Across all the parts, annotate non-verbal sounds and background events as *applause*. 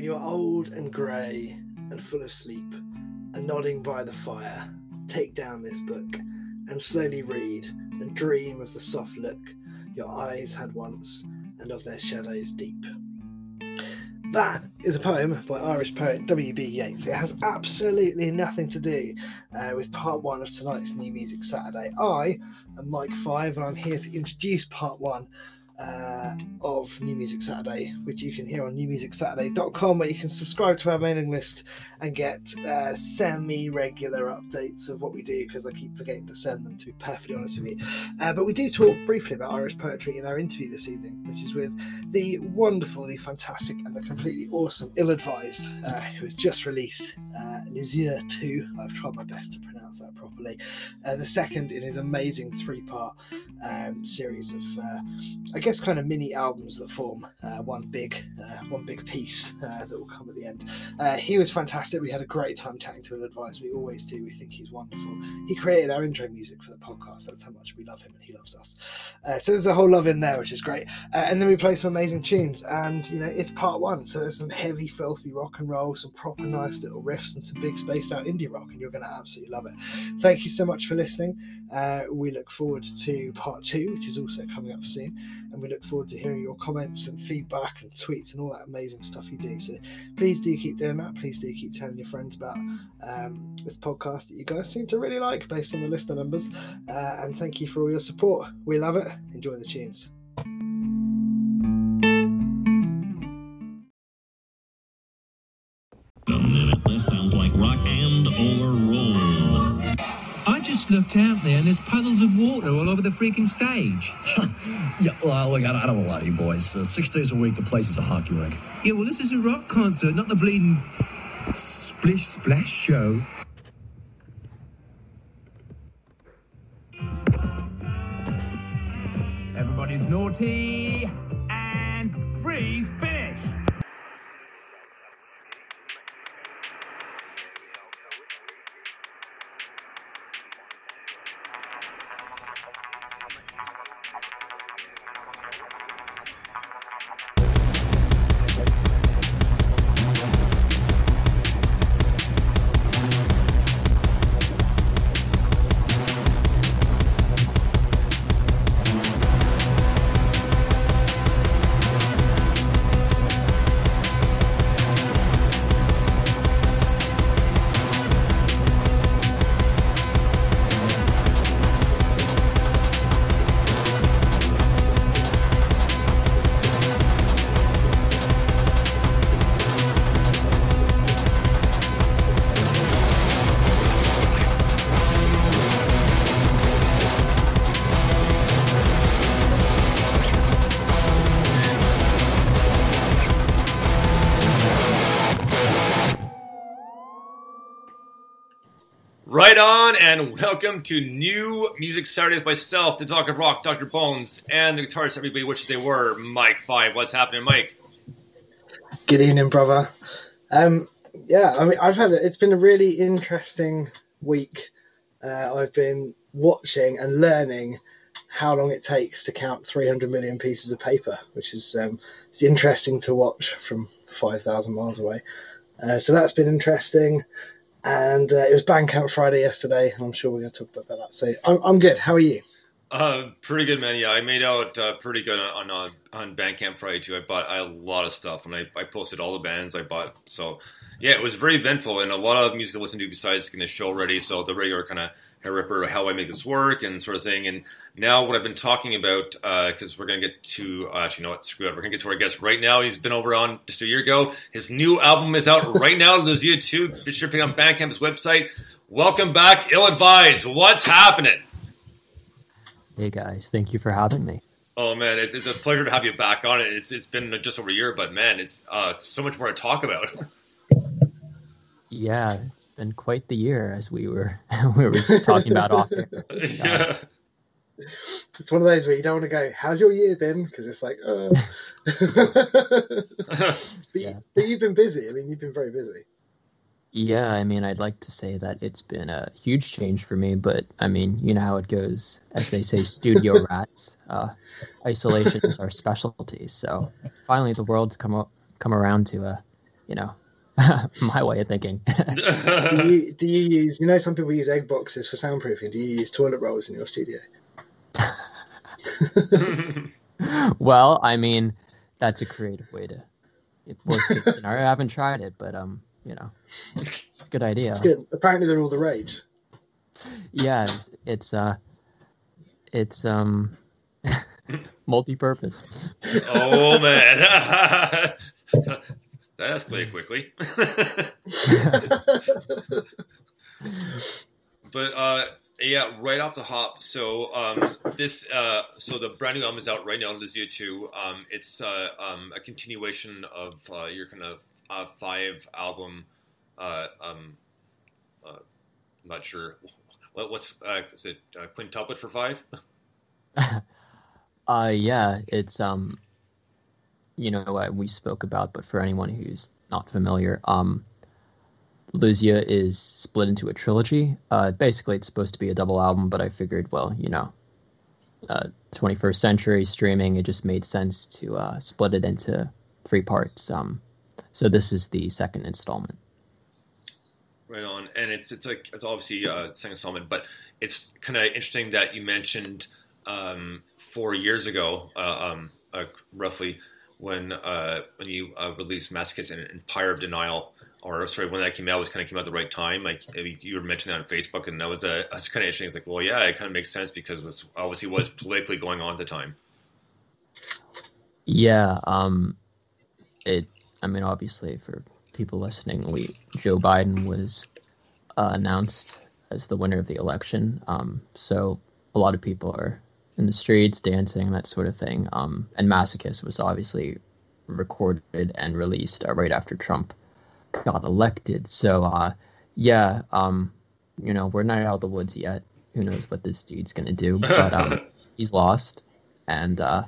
when you're old and grey and full of sleep and nodding by the fire, take down this book and slowly read and dream of the soft look your eyes had once and of their shadows deep. That is a poem by Irish poet W.B. Yeats. It has absolutely nothing to do uh, with part one of tonight's New Music Saturday. I am Mike Five, and I'm here to introduce part one uh, of New Music Saturday, which you can hear on newmusicsaturday.com, where you can subscribe to our mailing list and get uh, semi regular updates of what we do because I keep forgetting to send them, to be perfectly honest with you. Uh, but we do talk briefly about Irish poetry in our interview this evening, which is with the wonderful, the fantastic, and the completely awesome Ill Advised, uh, who has just released uh, Les 2. I've tried my best to pronounce that properly. Uh, the second in his amazing three part um, series of, uh, I guess, kind of mini albums that form uh, one big uh, one big piece uh, that will come at the end. He was fantastic. We had a great time chatting to him. Advice we always do. We think he's wonderful. He created our intro music for the podcast. That's how much we love him and he loves us. So there's a whole love in there, which is great. And then we play some amazing tunes. And you know it's part one, so there's some heavy, filthy rock and roll, some proper nice little riffs, and some big spaced out indie rock, and you're going to absolutely love it. Thank you so much for listening. we look forward to part two, which is also coming up soon and we look forward to hearing your comments and feedback and tweets and all that amazing stuff you do. So please do keep doing that. Please do keep telling your friends about um, this podcast that you guys seem to really like based on the listener numbers. Uh, and thank you for all your support. We love it. Enjoy the tunes. This sounds like rock and just looked out there and there's puddles of water all over the freaking stage. *laughs* yeah, well, look, I don't, I don't want to lie to you boys. Uh, six days a week, the place is a hockey rink. Yeah, well, this is a rock concert, not the bleeding splish splash show. Everybody's naughty and freeze finish. Right on, and welcome to New Music Saturday with myself, the Dog of Rock, Dr. Bones, and the guitarist everybody wishes they were, Mike Five. What's happening, Mike? Good evening, brother. Um, yeah, I mean, I've had it's been a really interesting week. Uh, I've been watching and learning how long it takes to count 300 million pieces of paper, which is um, it's interesting to watch from 5,000 miles away. Uh, so that's been interesting and uh, it was Bandcamp Friday yesterday, and I'm sure we're going to talk about that. So I'm, I'm good. How are you? Uh, pretty good, man. Yeah, I made out uh, pretty good on on on Bandcamp Friday too. I bought a lot of stuff, and I, I posted all the bands I bought. So yeah, it was very eventful, and a lot of music to listen to besides getting the show ready. So the regular kind of Ripper, how I make this work, and sort of thing. And now what I've been talking about, because uh, we're going to get to, uh, actually, no, screw it, up. we're going to get to our guest right now. He's been over on just a year ago. His new album is out right now, *laughs* Yeux 2. Be sure to pick on Bandcamp's website. Welcome back, Ill Advised. What's happening? Hey guys, thank you for having me. Oh man, it's, it's a pleasure to have you back on it. It's it's been just over a year, but man, it's uh, so much more to talk about. *laughs* yeah, it's been quite the year as we were *laughs* we were talking about off *laughs* yeah. It's one of those where you don't want to go, "How's your year been?" Because it's like, uh. *laughs* but, yeah. but you've been busy. I mean, you've been very busy. Yeah, I mean, I'd like to say that it's been a huge change for me, but I mean, you know how it goes. As they say, studio rats. Uh, isolation is our specialty. So finally, the world's come come around to a you know, *laughs* my way of thinking. *laughs* do you do you use? You know, some people use egg boxes for soundproofing. Do you use toilet rolls in your studio? *laughs* well, I mean, that's a creative way to. Worst case scenario, I haven't tried it, but um, you know, good idea. It's good. Apparently, they're all the rage. Yeah, it's uh, it's um, multi-purpose. oh man, that escalated quickly. *laughs* but uh, yeah, right off the hop. So um, this, uh, so the brand new album is out right now, Lizia Two. Um, it's uh, um, a continuation of uh, your kind of uh, five album. Uh, um, uh, I'm not sure what, what's uh, is it uh, quintuplet for five? *laughs* uh, yeah, it's um, you know, what we spoke about, but for anyone who's not familiar, um, Luzia is split into a trilogy. Uh, basically, it's supposed to be a double album, but I figured, well, you know, uh, 21st century streaming, it just made sense to uh, split it into three parts. Um, so this is the second installment. Right on, and it's it's like it's obviously uh, second installment, but it's kind of interesting that you mentioned um, four years ago, uh, um, uh, roughly, when uh, when you uh, released Masochist and Empire of Denial or sorry, when that came out, it was kind of came out at the right time. Like you were mentioning that on Facebook, and that was a that's kind of interesting. It's like, well, yeah, it kind of makes sense because it was obviously was politically going on at the time. Yeah, um, it. I mean, obviously, for people listening, we Joe Biden was uh, announced as the winner of the election. Um, so a lot of people are in the streets dancing, that sort of thing. Um, and Masochist was obviously recorded and released uh, right after Trump got elected. So, uh, yeah, um, you know, we're not out of the woods yet. Who knows what this dude's gonna do? *laughs* But um, he's lost, and uh,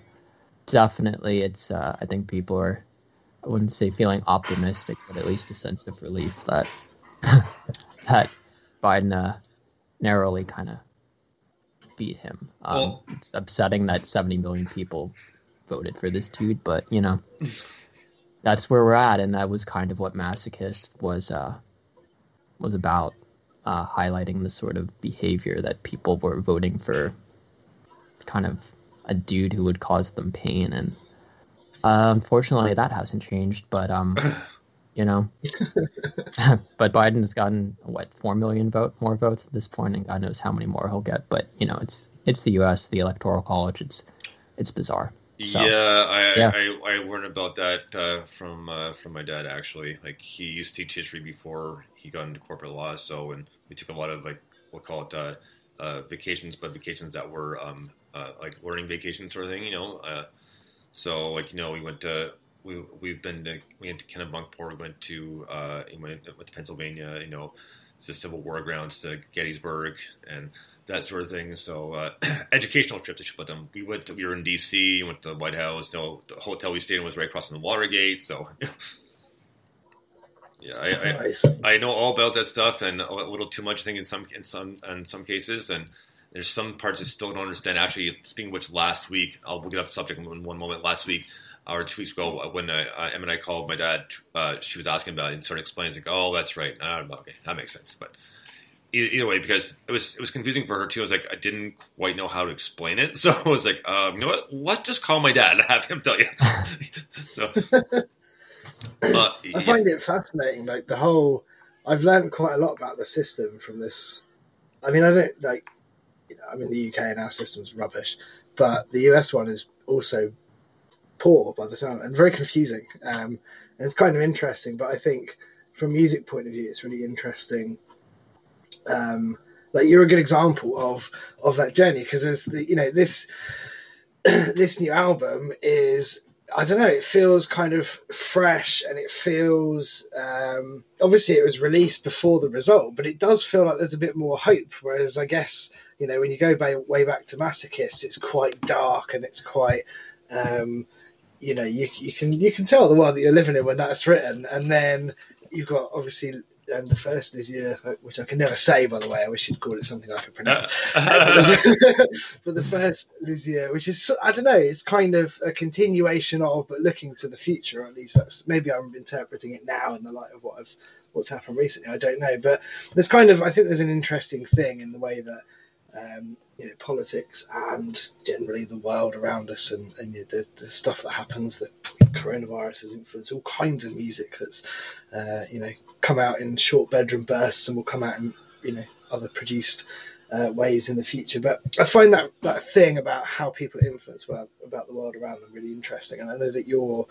definitely, it's. Uh, I think people are. I wouldn't say feeling optimistic, but at least a sense of relief that *laughs* that Biden uh, narrowly kind of beat him. Um, well, it's upsetting that 70 million people voted for this dude, but you know *laughs* that's where we're at, and that was kind of what Masochist was uh, was about, uh, highlighting the sort of behavior that people were voting for, kind of a dude who would cause them pain, and uh, unfortunately that hasn't changed. But um, *clears throat* you know, *laughs* but Biden's gotten what four million vote more votes at this point, and God knows how many more he'll get. But you know, it's it's the U.S., the Electoral College. It's it's bizarre. So, yeah, I, yeah. I, I learned about that uh, from uh, from my dad actually. Like he used to teach history before he got into corporate law, so and we took a lot of like we'll call it uh, uh vacations, but vacations that were um, uh, like learning vacations sort of thing, you know. Uh, so like you know we went to we we've been to, we went to Kennebunkport, went to we went, went to Pennsylvania, you know, the Civil War grounds to Gettysburg and that sort of thing. So uh, *clears throat* educational trips, I should put them. We went. To, we were in D.C. And went to the White House. So the hotel we stayed in was right across from the Watergate. So *laughs* yeah, I, nice. I, I know all about that stuff and a little too much. I think in some in some in some cases and. There's some parts I still don't understand. Actually, speaking of which, last week I'll we'll get off the subject in one moment. Last week, or two weeks ago, when uh, Em and I called my dad, uh, she was asking about it and sort of explaining. Like, oh, that's right. Uh, okay, that makes sense. But either way because it was it was confusing for her too. I was like I didn't quite know how to explain it, *laughs* so I was like, um, you know what? Let's just call my dad and have him tell you. *laughs* so *laughs* uh, I find it fascinating. Like the whole, I've learned quite a lot about the system from this. I mean, I don't like. You know, I mean, the UK and our system's rubbish, but the US one is also poor by the sound and very confusing. Um, and it's kind of interesting, but I think from a music point of view, it's really interesting um, like you're a good example of of that journey because there's the you know this *clears throat* this new album is I don't know it feels kind of fresh and it feels um, obviously it was released before the result but it does feel like there's a bit more hope whereas I guess you know when you go by, way back to Masochist it's quite dark and it's quite um, you know you, you can you can tell the world that you're living in when that's written and then you've got obviously and the first is year, which I can never say, by the way. I wish you'd call it something I could pronounce. Uh, *laughs* but the first Luzier, which is I don't know, it's kind of a continuation of, but looking to the future. At least that's maybe I'm interpreting it now in the light of what I've what's happened recently. I don't know, but there's kind of I think there's an interesting thing in the way that um, you know politics and generally the world around us and, and you know, the, the stuff that happens that coronavirus has influenced all kinds of music that's uh, you know come out in short bedroom bursts and will come out in you know other produced uh, ways in the future. But I find that that thing about how people influence well, about the world around them really interesting, and I know that you're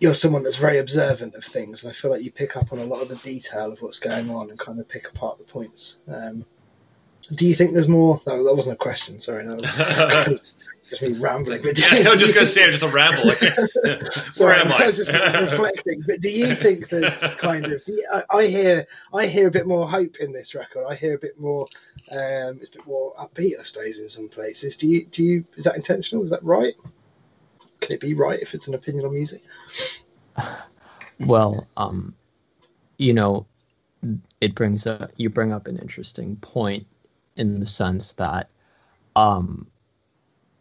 you're someone that's very observant of things, and I feel like you pick up on a lot of the detail of what's going on and kind of pick apart the points. Um, do you think there's more? No, that wasn't a question. Sorry, no, that was *laughs* just me rambling. But yeah, you- I'm just gonna think- say, I'm just a ramble. *laughs* Like, where Sorry, am I? was just reflecting. But do you think that kind of? Do you, I, I hear, I hear a bit more hope in this record. I hear a bit more. Um, it's a bit more upbeat, I suppose, in some places. Do you? Do you? Is that intentional? Is that right? Can it be right if it's an opinion on music? Well, um, you know, it brings up you bring up an interesting point in the sense that, um,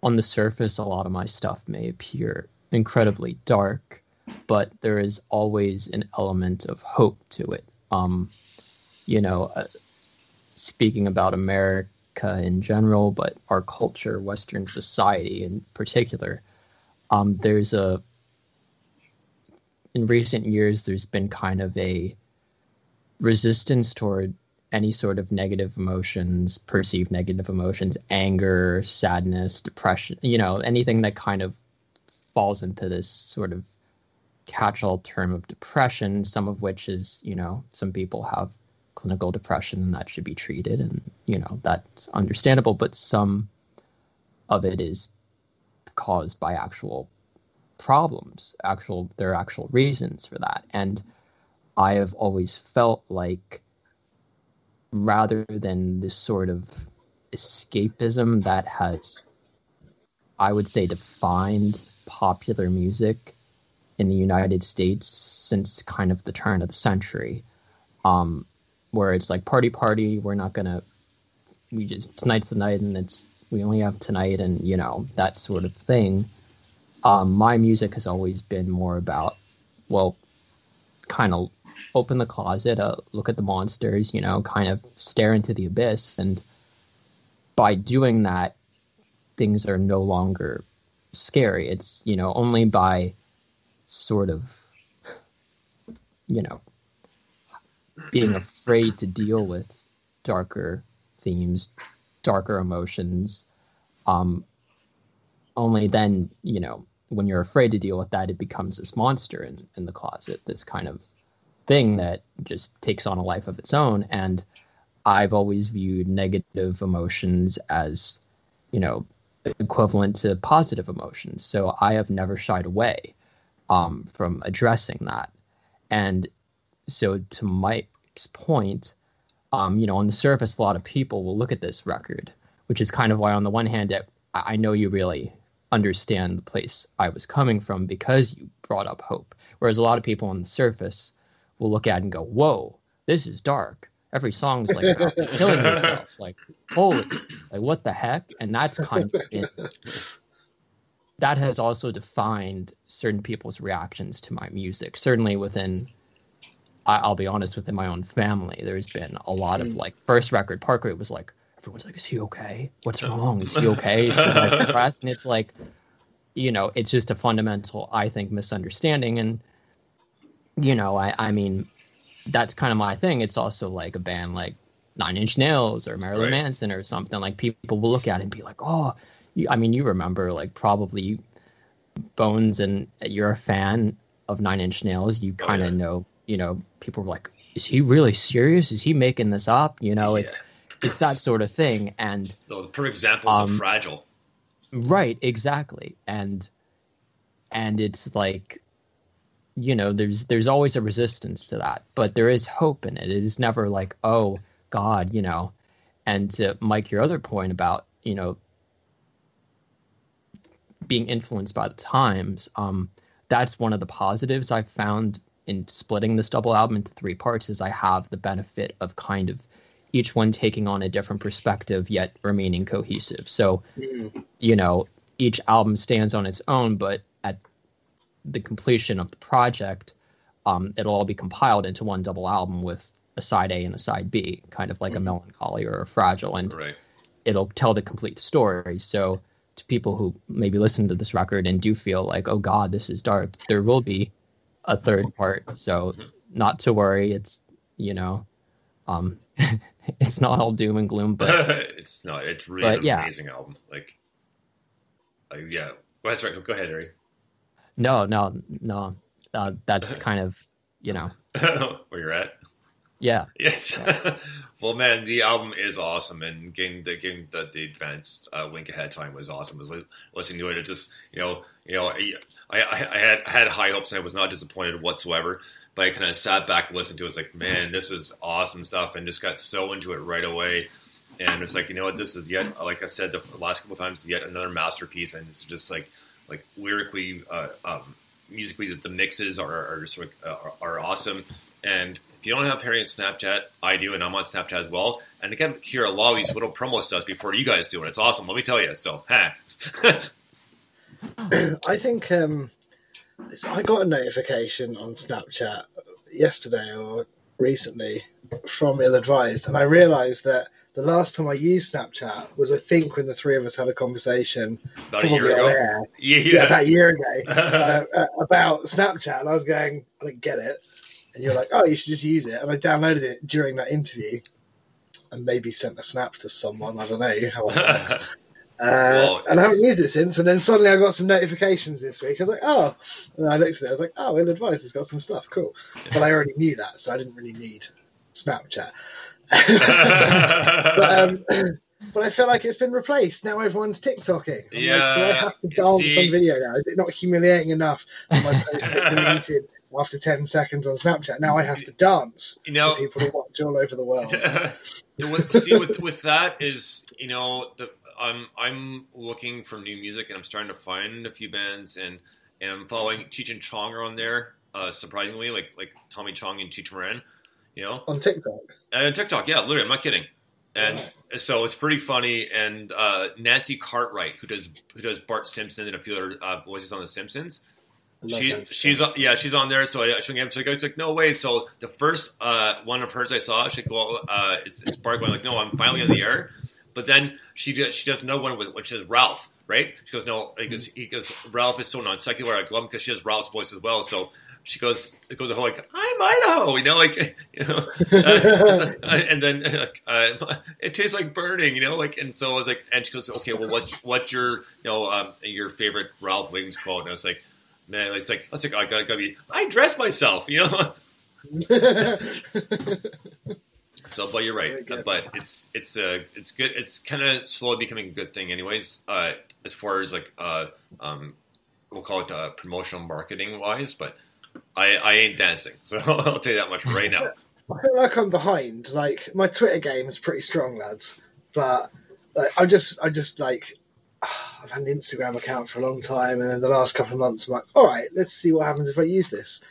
on the surface, a lot of my stuff may appear incredibly dark, but there is always an element of hope to it. Um, you know, uh, speaking about America in general, but our culture, Western society in particular, um, there's a in recent years there's been kind of a resistance toward any sort of negative emotions, perceived negative emotions, anger, sadness, depression, you know, anything that kind of falls into this sort of catch-all term of depression, some of which is, you know, some people have clinical depression and that should be treated and, you know, that's understandable, but some of it is caused by actual problems actual there are actual reasons for that. And i have always felt like rather than this sort of escapism that has i would say defined popular music in the united states since kind of the turn of the century. Um where it's like party party we're not gonna we just tonight's the night and it's we only have tonight and you know that sort of thing. Um, my music has always been more about, well, kind of open the closet, uh, look at the monsters, you know, kind of stare into the abyss. And by doing that, things are no longer scary. It's, you know, only by sort of, you know, being afraid to deal with darker themes, darker emotions, um, only then, you know, when you're afraid to deal with that, it becomes this monster in, in the closet, this kind of thing that just takes on a life of its own. And I've always viewed negative emotions as, you know, equivalent to positive emotions. So I have never shied away um, from addressing that. And so to Mike's point, um, you know, on the surface, a lot of people will look at this record, which is kind of why, on the one hand, it, I I know you really understand the place I was coming from because you brought up hope. Whereas a lot of people on the surface will look at and go, "Whoa, this is dark." Every song's like about *laughs* killing yourself. Like, holy, like what the heck? And that's kind of been, that has also defined certain people's reactions to my music. Certainly within, I, I'll be honest, within my own family, there's been a lot of mm. like first record. Parkway was like, everyone's like, "Is he okay? What's oh. wrong? Is he okay?" Is he like *laughs* depressed? And it's like, you know, it's just a fundamental, I think, misunderstanding. And you know, I, I mean, that's kind of my thing. It's also like a band like Nine Inch Nails or Marilyn Right. Manson or something. Like people will look at it and be like, "Oh, you, I mean, you remember like probably Bones, and you're a fan of Nine Inch Nails. You Oh, kind of yeah. know, you know, people were like." Is he really serious? Is he making this up? You know, it's it's that sort of thing and So the perfect example is Um, fragile. right exactly and and it's like you know there's there's always a resistance to that but there is hope in it. It is never like oh god you know. And to mike your other point about you know being influenced by the times um that's one of the positives i've found in splitting this double album into three parts is I have the benefit of kind of each one taking on a different perspective yet remaining cohesive. So, you know, each album stands on its own, but the completion of the project, um, it'll all be compiled into one double album with a side A and a side B, kind of like a melancholy or a fragile, and Right. it'll tell the complete story. So to people who maybe listen to this record and do feel like, oh God, this is dark, there will be a third part. So not to worry. It's you know, um, *laughs* it's not all doom and gloom, but *laughs* it's not. It's really but, an yeah. amazing album. Like, yeah. Go ahead, sorry. Go ahead, Harry. No, no, no. Uh, that's *laughs* kind of you know, *laughs* Where you're at. yeah, *laughs* Yes. well, man, the album is awesome, and getting the getting the, the advanced uh, link ahead time was awesome. Was listening to it, it just you know, you know, I, I, I had I had high hopes, and I was not disappointed whatsoever. But I kind of sat back and listened to it. It's like, man, this is awesome stuff, and just got so into it right away. And it's like, you know what, this is yet, like I said the last couple times, yet another masterpiece, and it's just like, like lyrically, uh, um, musically, that the mixes are are, just like, uh, are awesome. And if you don't have Harry on Snapchat, I do, and I'm on Snapchat as well. And get to hear a lot of these little promo stuff before you guys do, and it's awesome. Let me tell you. So, ha. *laughs* I think um, I got a notification on Snapchat yesterday or recently from Ill Advised, and I realised that the last time I used Snapchat was, I think, when the three of us had a conversation About a year ago. air, Yeah, yeah, about a year ago, *laughs* uh, uh, about Snapchat, and I was going, I don't get it, and you're like, oh, you should just use it, and I downloaded it during that interview, and maybe sent a snap to someone. I don't know how it works. *laughs* Uh, and I haven't used it since. And then suddenly I got some notifications this week. I was like, oh. And I looked at it. I was like, oh, Ill Advised has got some stuff. Cool. But I already knew that. So I didn't really need Snapchat. *laughs* but, um, but I feel like it's been replaced. Now everyone's TikToking. I'm Yeah, Like, do I have to dance see- on video now? Is it not humiliating enough that my post got deleted *laughs* after 10 seconds on Snapchat? Now I have to dance you know, for people to watch all over the world. *laughs* See, with with that is you know the I'm I'm looking for new music and I'm starting to find a few bands and and I'm following Cheech and Chong are on there. Uh, surprisingly, like like Tommy Chong and Cheech Marin, you know, On TikTok. and TikTok. Yeah, literally, I'm not kidding. And so it's pretty funny. And uh, Nancy Cartwright, who does who does Bart Simpson and a few other uh, voices on The Simpsons, she she's on, yeah she's on there. So I showing him. So I it's like no way. So the first uh, one of hers I saw, she go uh, it's, it's Bart going like no, I'm finally on the air. But then she does, she does another one with which is Ralph, right? She goes no, because he goes Ralph is so non secular. I love him because she has Ralph's voice as well. So she goes it goes a whole like I'm Idaho, you know, like *laughs* you know, uh, and then *laughs* uh, *laughs* it tastes like burning, you know, like and so I was like, and she goes, okay, well, what's what's your you know um, your favorite Ralph Wiggum quote? And I was like, man, it's like I was like, I gotta, gotta be, I dress myself, you know. So, but you're right. But it's it's uh it's good. It's kind of slowly becoming a good thing, anyways. Uh, as far as like uh um, we'll call it uh, promotional marketing wise. But I I ain't dancing, so *laughs* I'll tell you that much right now. I feel like I'm behind. Like my Twitter game is pretty strong, lads. But like, I just, I just like, *sighs* I've had an Instagram account for a long time, and then the last couple of months, I'm like, all right, let's see what happens if I use this.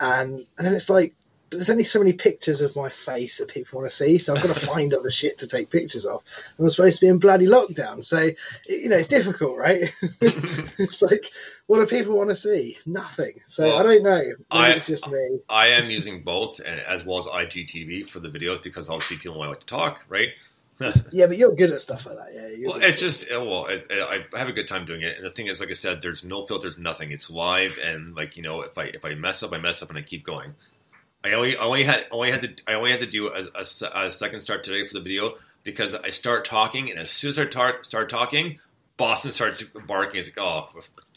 And and then it's like, but there's only so many pictures of my face that people want to see, so I've got to *laughs* find other shit to take pictures of. And I'm supposed to be in bloody lockdown, so you know it's difficult, right? *laughs* *laughs* it's like, what do people want to see? Nothing. So Well, I don't know. Maybe I- it's just me. I am using both, and as well as IGTV for the videos because obviously people like to talk, right? Yeah, but you're good at stuff like that. Yeah, Well, it's just uh, well, it, it, I have a good time doing it, and the thing is, like I said, there's no filters, nothing. It's live, and like you know, if I if I mess up, I mess up, and I keep going. I only I only had only had to I only had to do a, a a second start today for the video because I start talking, and as soon as I tar- start talking, Boston starts barking. It's like oh,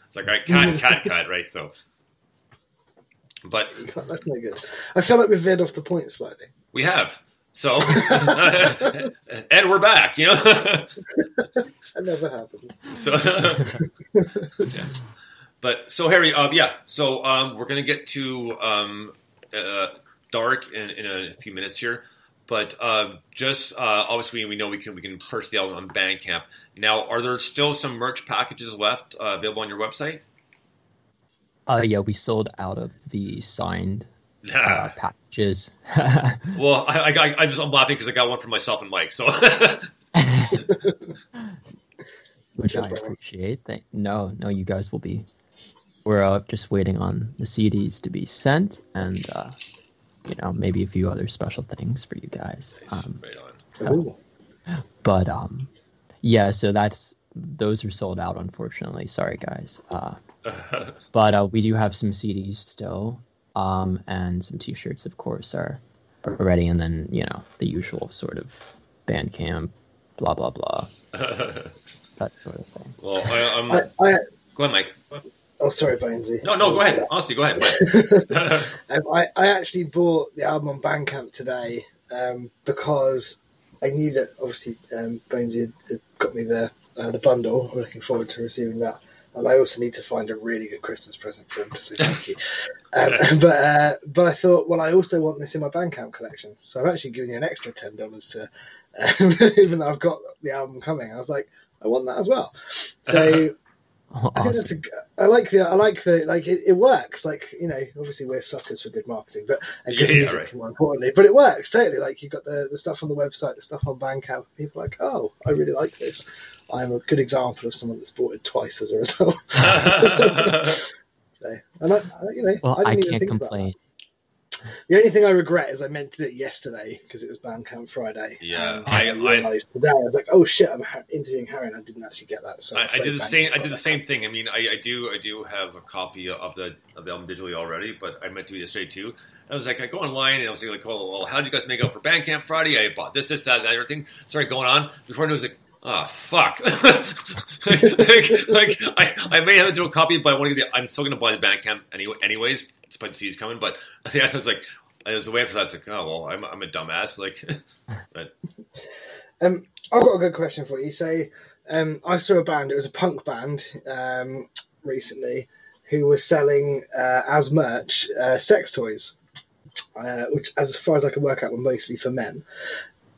it's like I cut cut *laughs* cut right. So, but That's no good. I feel like we've veered off the point slightly. we have so, *laughs* and we're back. You know. *laughs* That never happens. So, yeah. but so Harry, um, yeah. So um, we're gonna get to um, uh, dark in, in a few minutes here, but uh, just uh, obviously we know we can we can purchase the album on Bandcamp. Now, are there still some merch packages left uh, available on your website? Uh, yeah, we sold out of the signed *laughs* uh, packages. *laughs* well, I, I, I, I just I'm laughing because I got one for myself and Mike. So *laughs* which I appreciate. Thank- no, no, you guys will be. We're uh, just waiting on the CDs to be sent, and uh, you know maybe a few other special things for you guys. Um, right on. Ooh. but um, yeah, so that's those are sold out, unfortunately. Sorry, guys. Uh, *laughs* but uh, we do have some CDs still, um, and some T-shirts, of course, are are ready, and then you know the usual sort of band Bandcamp, blah blah blah, *laughs* that sort of thing. well, I, I'm, I, I, go ahead, Mike. Oh, sorry, Bonesy. No, no, go ahead. Honestly, go ahead. *laughs* Um, I, I actually bought the album on Bandcamp today um, because I knew that obviously um, Bonesy had, got me the uh, the bundle. I'm looking forward to receiving that. And I also need to find a really good Christmas present for him to say thank you. *laughs* Um, but uh, but I thought, well, I also want this in my Bandcamp collection, so I'm actually giving you an extra ten dollars to, um, *laughs* even though I've got the album coming. I was like, I want that as well. So I think that's Awesome. a, I like the I like the like it, it works like you know obviously we're suckers for good marketing but and good Yeah, yeah, music right. more importantly but it works totally like you've got the the stuff on the website the stuff on Bandcamp people are like oh I really like this I'm a good example of someone that's bought it twice as a result *laughs* *laughs* so and I, I you know Well, I I didn't even can't think about complain. That. the only thing I regret is I meant to do it yesterday because it was Bandcamp Friday Yeah, and I- I, I- today I was like oh shit I'm ha- interviewing Harry and I didn't actually get that so I, I'm did the afraid same. Bandcamp I did the same thing. I mean, I, I do. I do have a copy of the of the album digitally already, but I meant to do it yesterday too. I was like, I go online and I was like, oh, well, how did you guys make out for Bandcamp Friday? I bought this, this, that, that, everything. Started going on before I knew it was like, oh fuck. *laughs* like, like, I, I may have to do a copy, but I want to get the. I'm still going to buy the Bandcamp anyway, anyways. Despite the CDs coming, but I *laughs* think I was like, I was waiting for that. I was like, oh well, I'm, I'm a dumbass. Like, *laughs* but Um, I've got a good question for you. So, um, I saw a band. It was a punk band um, recently who was selling uh, as merch uh, sex toys, uh, which, as far as I can work out, were mostly for men.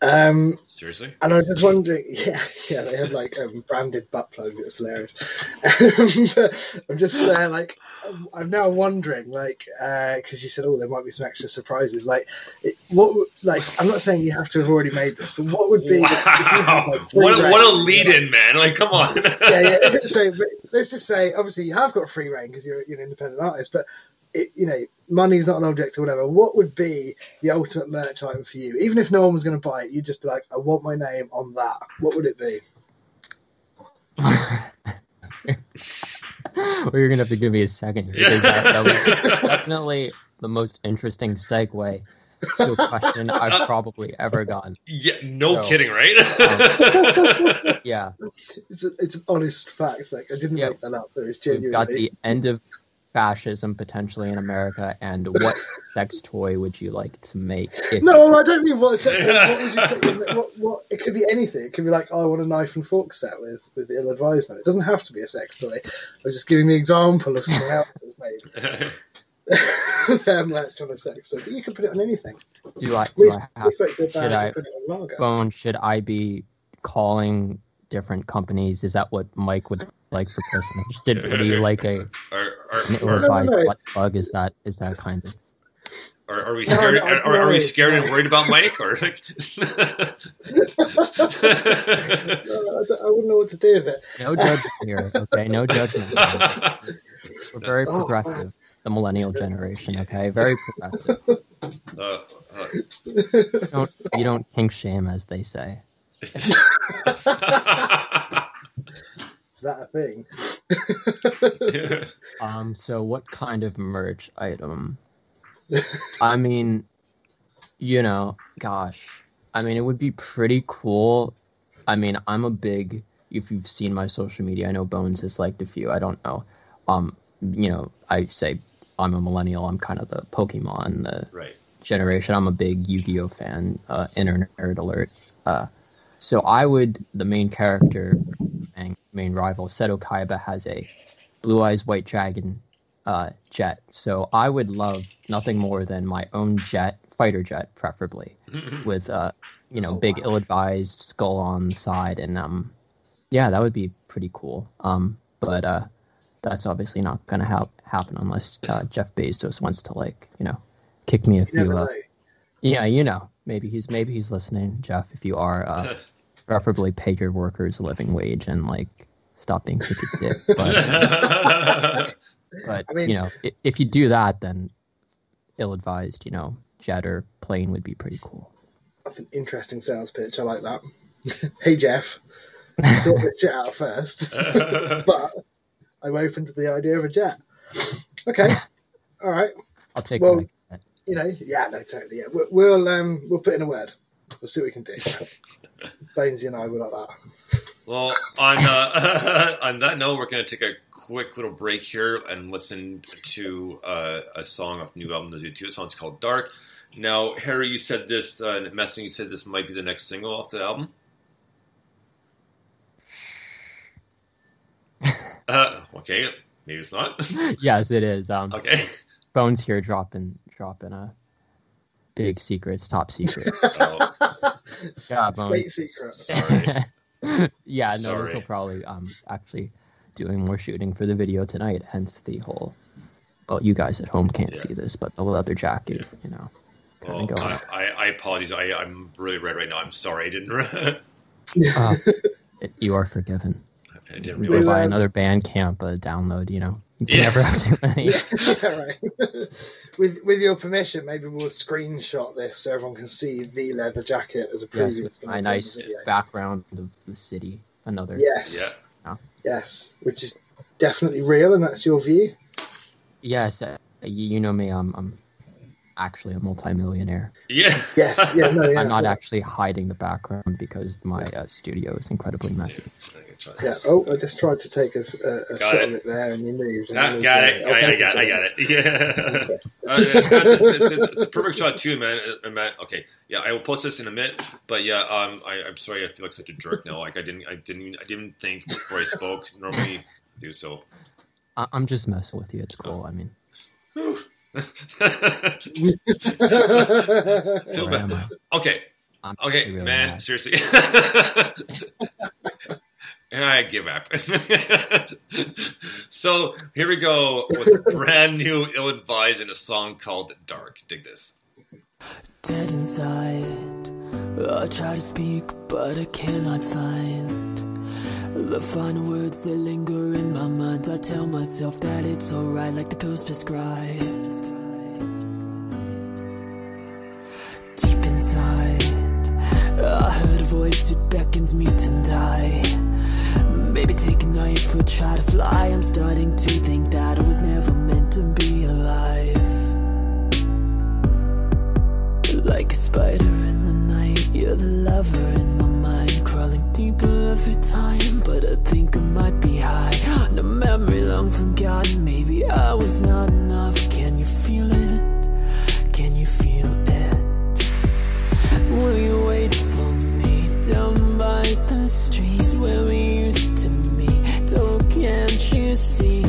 Um, seriously, and I was just wondering, *laughs* yeah, yeah, they had like um, branded butt plugs. It was hilarious. *laughs* I'm just uh, like, I'm- now wondering, like, because you said, oh, there might be some extra surprises. Like, it, what, like, I'm not saying you have to have already made this, but what would be? had, wow, like, what a, what a lead like- in, man! Like, come on. yeah, yeah. *laughs* So let's just say, obviously, you have got free reign because you're, you're an independent artist, but it, you know, money's not an object or whatever. What would be the ultimate merch item for you? Even if no one was going to buy it, you'd just be like, I want my name on that. What would it be? *laughs* well, you're gonna have to give me a second because that, that was definitely the most interesting segue to a question *laughs* uh, I've probably ever gotten. Yeah, no No. kidding, right? Um, *laughs* yeah, It's, a, it's an honest fact. Like I didn't Yeah. make that up. There is genuinely. we've got the end of fascism potentially in America, and what sex *laughs* toy would you like to make? No, I don't mean what. What, was you *laughs* put in, what, what? It could be anything. It could be like, oh, I want a knife and fork set with with ill advised on it. It doesn't have to be a sex toy. I was just giving the example of something else that's made. *laughs* Their merch on a sex toy, but you can put it on anything. do I We, do I have spoke to should I- to put it on lager. phone? Should I be calling different companies? Is that what Mike would like for Christmas? Did would you like a are, an are, ill are, advised no. butt plug? Is that is that kind of are, are we scared? no, Are, are, are we scared and worried about Mike? Or like, *laughs* *laughs* No, I, I wouldn't know what to do with it. no judgment here? Okay, no judgment. We're very Oh, progressive, the millennial generation. Okay, very progressive. *laughs* uh, uh, You don't you don't kink shame, as they say. Is that a thing? *laughs* *laughs* Um, so what kind of merch item? *laughs* I mean, you know, gosh, I mean, it would be pretty cool. I mean, I'm a big. If you've seen my social media, I know Bones has liked a few. I don't know. Um, you know, I say I'm a millennial. I'm kind of the Pokemon, the right. generation. I'm a big Yu-Gi-Oh fan. Uh, inner nerd alert. Uh, so I would the main character and main rival Seto Kaiba has a blue eyes white dragon uh, jet. So I would love nothing more than my own jet, fighter jet, preferably *laughs* with uh, you know big ill-advised skull on the side, and um, yeah, that would be pretty cool. Um, but uh, that's obviously not going to ha- happen unless uh, Jeff Bezos wants to like you know kick me a You few. never Uh, yeah, you know, maybe he's maybe he's listening, Jeff. If you are, uh, *laughs* preferably pay your workers a living wage and like stop being such a dick. *laughs* But *laughs* but I mean- you know, if, if you do that, then ill-advised, you know, jet or plane would be pretty cool. That's an interesting sales pitch. I like that. *laughs* hey Jeff, sort this shit out first, but I'm open to the idea of a jet. Okay, all right. I'll take Well- what I get. You know, yeah, no, totally. Yeah, we'll we'll, um, we'll put in a word. We'll see what we can do. *laughs* Bonesy and I were like that. Well, on uh, *laughs* on that note, we're going to take a quick little break here and listen to uh, a song off the new album, The Zoo Two. The song's called Dark. Now, Harry, you said this, uh, in messaging, you said this might be the next single off the album. *laughs* Uh, okay, maybe it's not. yes, it is. Um, okay. Bones here dropping dropping a big secrets, top secret. *laughs* Oh, Yeah, *laughs* State secret. sorry. *laughs* yeah, no, this will probably um actually doing more shooting for the video tonight. Hence the whole. Well, you guys at home can't Yeah. see this, but the leather jacket, you know. Well, I, I, I apologize. I, I'm really red right now. I'm sorry. I didn't. Uh, you are forgiven. I didn't We realize. buy another Bandcamp uh, download. You know, you Yeah. never have too many. *laughs* Yeah, right. *laughs* with with your permission, maybe we'll screenshot this so everyone can see the leather jacket as a preview. Yes, to with the my nice background of the city. Another. Yes. Yeah. Yes, which is definitely real, and that's your view. Yes, uh, you, you know me. I'm I'm actually a multimillionaire. Yeah. *laughs* Yes. Yeah. No. Yeah. I'm not yeah. actually hiding the background because my uh, studio is incredibly messy. Yeah. Oh, I just tried to take a Got shot it. of it there, and you moved. and Ah, moved got it. Okay, I, I it's got. I got it. *laughs* Yeah. Uh, it's, it's, it's, it's a perfect shot too, man. Uh, man. Okay. Yeah, I will post this in a minute. But yeah, um, I, I'm sorry. I feel like such a jerk now. Like I didn't. I didn't. I didn't think before I spoke. Normally, I do so. I- I'm just messing with you. It's cool. I mean, *laughs* Whew. Feel bad. Okay. I'm Okay, really man. mad. Seriously. *laughs* I give up. *laughs* so here we go with brand new ill advised in a song called Dark. Dig this. Dead inside, I try to speak, but I cannot find the final words that linger in my mind. I tell myself that it's alright, like the ghost prescribed. Deep inside, I heard a voice that beckons me to die. Maybe take a knife or try to fly. I'm starting to think that I was never meant to be alive. Like a spider in the night, you're the lover in my deeper every time, but I think I might be high. On a memory long forgotten, maybe I was not enough. Can you feel it? Can you feel it? Will you wait for me down by the street where we used to meet? Oh, can't you see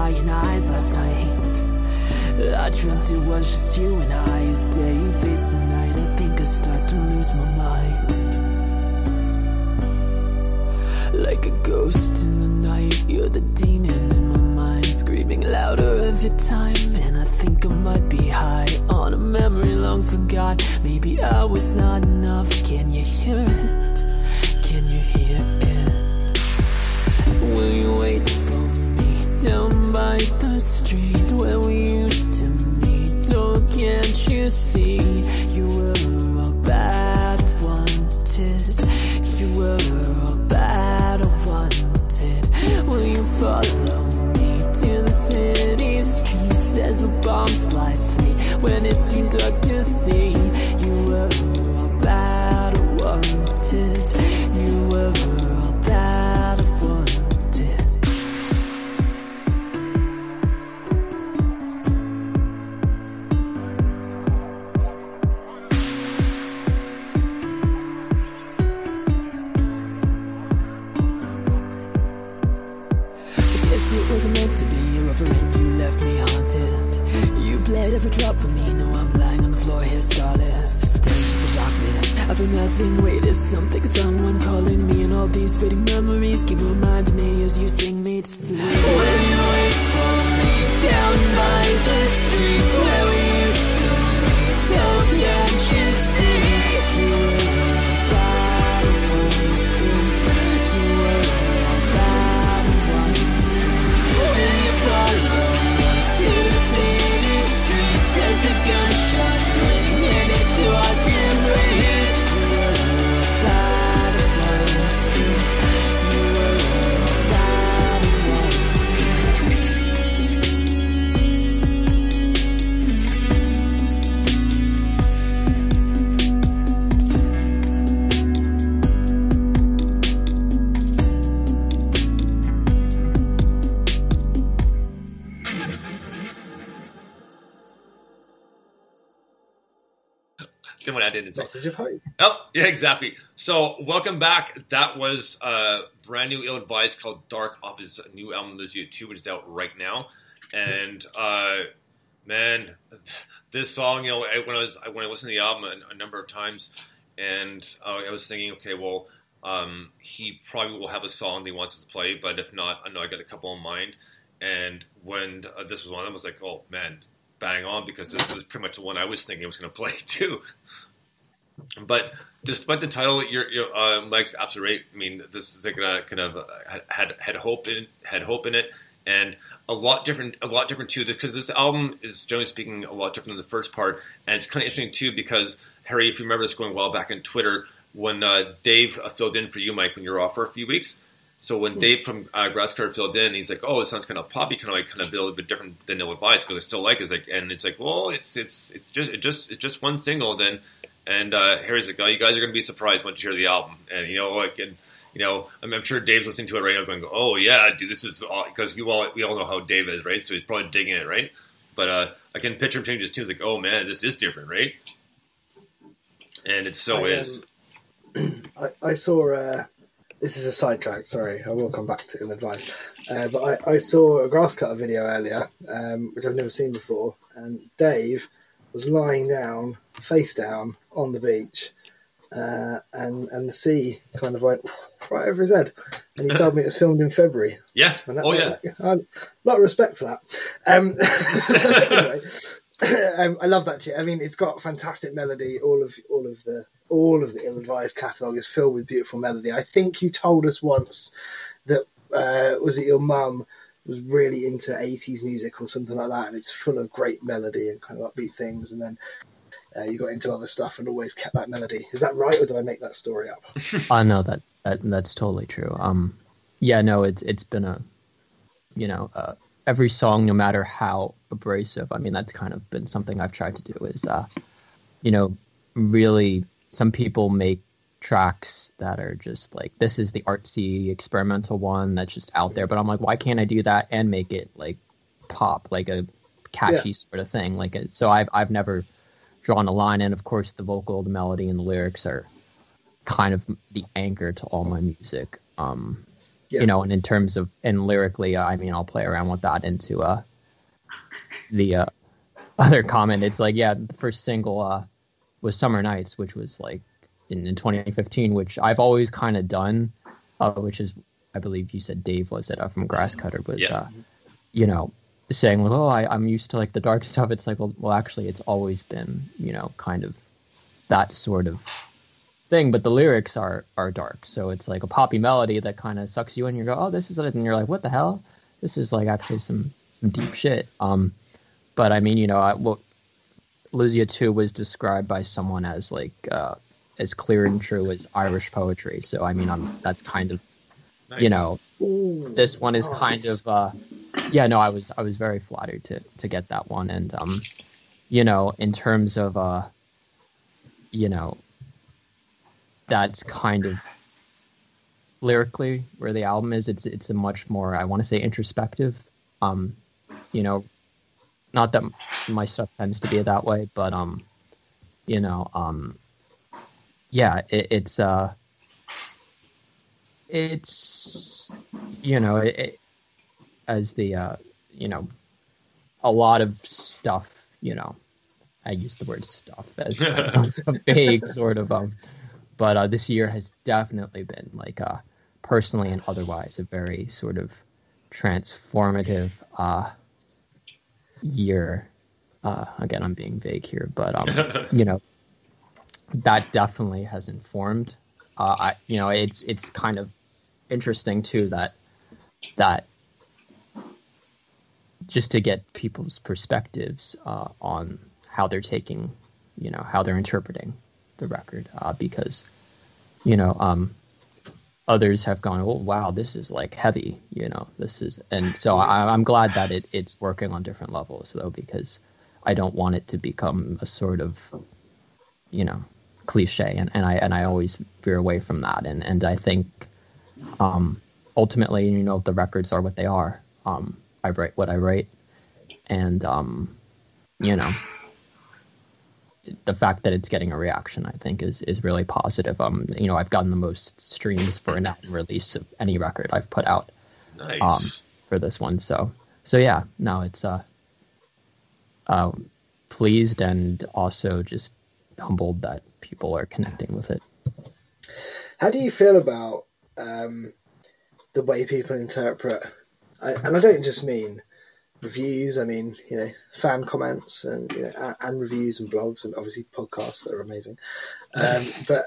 lying eyes last night. I dreamt it was just you and I. As day fades to night, I think I start to lose my mind. Like a ghost in the night, you're the demon in my mind, screaming louder every time. And I think I might be high on a memory long forgot. Maybe I was not enough. Can you hear it? Can you hear it? Will you wait down by the street where we used to meet? Oh, can't you see you were all I wanted? You were all that I wanted. Will you follow me to the city streets as the bombs fly free? When it's too dark to see, did hope. Oh, yeah, exactly. So, welcome back. That was a brand new Ill Advised called Dark off his new album, Lizia 2, which is out right now. And, uh, man, this song, you know, when I was when I listened to the album a, a number of times, and uh, I was thinking, okay, well, um, he probably will have a song that he wants to play, but if not, I know I got a couple in mind. And when uh, this was one of them, I was like, oh, man, bang on, because this was pretty much the one I was thinking I was going to play, *laughs* too. But despite the title, your your uh, Mike's absolutely right. I mean, this is gonna kind of uh, had had hope in had hope in it, and a lot different, a lot different too. Because this album is generally speaking a lot different than the first part, and it's kind of interesting too. Because Harry, if you remember this going well back in Twitter, when uh, Dave uh, filled in for you, Mike, when you were off for a few weeks. So when Dave from uh, Grasscutter filled in, he's like, "Oh, it sounds kind of poppy, kind of like kind of a little bit different than Ill Advised because I still like." it. It's like, and it's like, well, it's it's it's just it just it's just one single then. And uh, Harry's like, "Oh, you guys are going to be surprised once you hear the album." And you know, like, and you know, I'm, I'm sure Dave's listening to it right now, going, "Oh yeah, dude, this is because we all we all know how Dave is, right? So he's probably digging it, right?" But uh, I can picture him changing his tune. Like, "Oh man, this is different, right?" And it so I, is. um, *clears throat* I, I saw. Uh, this is a sidetrack. Sorry, I will come back to an advice. Uh, but I, I saw a grass cutter video earlier, um, which I've never seen before, and Dave was lying down, face down, on the beach, uh, and and the sea kind of went right over his head. And he told me it was filmed in February. Yeah. And that, Oh yeah. a lot of respect for that. Um, *laughs* anyway, *laughs* um, I love that shit. I mean, it's got fantastic melody. All of all of the all of the ill-advised catalog is filled with beautiful melody. I think you told us once that uh, was it your mum was really into 80s music or something like that, and it's full of great melody and kind of upbeat things. And then uh, you got into other stuff and always kept that melody. Is that right, or did I make that story up? *laughs* I know that, that that's totally true. Um, yeah, no, it's it's been a, you know, uh, every song, no matter how abrasive. I mean, that's kind of been something I've tried to do. Is, uh, you know, really, some people make tracks that are just like this is the artsy experimental one that's just out there. But I'm like, why can't I do that and make it like pop, like a catchy Yeah. sort of thing? Like, it- so I've I've never drawn a line, and of course, the vocal, the melody, and the lyrics are kind of the anchor to all my music. Um, Yeah. You know, and in terms of and lyrically, I mean, I'll play around with that into uh, the uh, other comment. It's like, yeah, the first single uh, was "Summer Nights," which was like in, in 2015, which I've always kind of done, uh, which is, I believe you said Dave was it uh, from Grasscutter was, Yeah. uh, you know, saying, well, oh, I, I'm used to like the dark *laughs* stuff. It's like, well, well, actually, it's always been, you know, kind of that sort of thing. But the lyrics are are dark, so it's like a poppy melody that kind of sucks you in. You go, oh, this is it, and you're like, what the hell? This is like actually some some deep shit. Um, but I mean, you know, I, well, Luzia 2 was described by someone as like uh, as clear and true as Irish poetry. So I mean, I'm that's kind of you Nice. know this one is kind of uh yeah no i was i was very flattered to to get that one. And um you know in terms of uh you know that's kind of lyrically where the album is it's it's a much more i want to say introspective. Um you know not that my stuff tends to be that way but um you know um yeah it, it's uh it's you know it, it, as the uh you know a lot of stuff you know I use the word stuff as *laughs* a vague sort of um, but uh, this year has definitely been like uh, personally and otherwise a very sort of transformative uh year. Uh, again, I'm being vague here, but um, *laughs* you know, that definitely has informed. Uh, I, you know, it's it's kind of interesting too that that just to get people's perspectives uh, on how they're taking, you know, how they're interpreting the record, uh, because you know, um, others have gone, oh wow, this is like heavy, you know, this is, and so I, I'm glad that it it's working on different levels though, because I don't want it to become a sort of, you know, cliche, and, and I and I always veer away from that, and and I think, um, ultimately, you know, the records are what they are. Um, I write what I write, and um, you know, the fact that it's getting a reaction, I think, is is really positive. Um, you know, I've gotten the most streams for an album release of any record I've put out Nice. um, for this one. So, so yeah, no, it's uh, uh, pleased and also just humbled that people are connecting with it. How do you feel about um, the way people interpret? I, and I don't just mean reviews. I mean, you know, fan comments and you know, and, and reviews and blogs and obviously podcasts that are amazing. Um, *laughs* but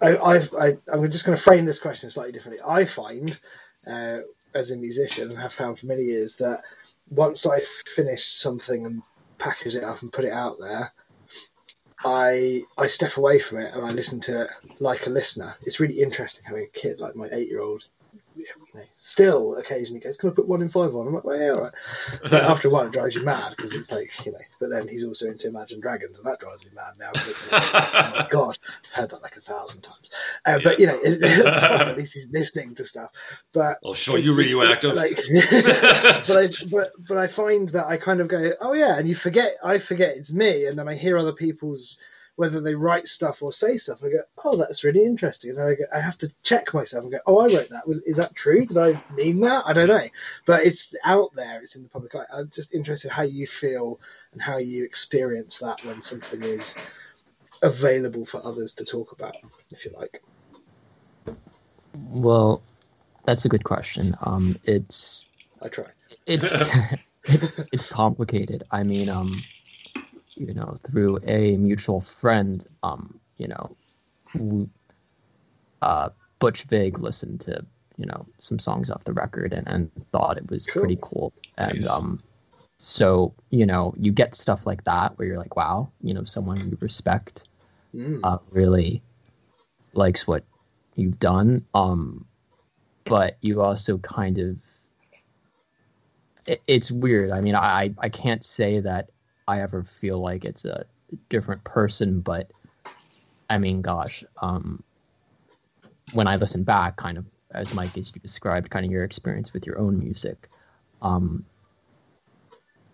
I, I've, I, I'm just going to frame this question slightly differently. I find, uh, as a musician, and have found for many years that once I finish something and package it up and put it out there, I I step away from it and I listen to it like a listener. It's really interesting having a kid like my eight year old. You know, still occasionally goes, "Can I put one in five on?" I'm like, "Well, yeah, all right." But *laughs* after a while, it drives you mad because it's like, you know. But then he's also into Imagine Dragons, and that drives me mad now. it's like, oh my *laughs* god, I've heard that like a thousand times. Uh, But you know, it, *laughs* it's fine. At least he's listening to stuff. But I'll show you radioactive. Like, but I but but I find that I kind of go, oh yeah, and you forget. I forget it's me, and then I hear other people's whether they write stuff or say stuff. I go, oh, that's really interesting. And then I go, I have to check myself and go, oh, I wrote that. Was is that true? Did I mean that? I don't know. But it's out there. It's in the public eye. I'm just interested how you feel and how you experience that when something is available for others to talk about, if you like. Well, that's a good question. Um, it's I try. it's *laughs* it's it's complicated. I mean, um, you know, through a mutual friend, um, you know, we, uh, Butch Vig listened to you know some songs off the record and, and thought it was Cool. pretty cool, and Nice. um, so you know you get stuff like that where you're like, wow, you know, someone you respect Mm. uh, really likes what you've done. Um, but you also kind of it, it's weird. I mean, I I can't say that I ever feel like it's a different person, but I mean, gosh, um, when I listen back, kind of as Mike as you described, kind of your experience with your own music, um,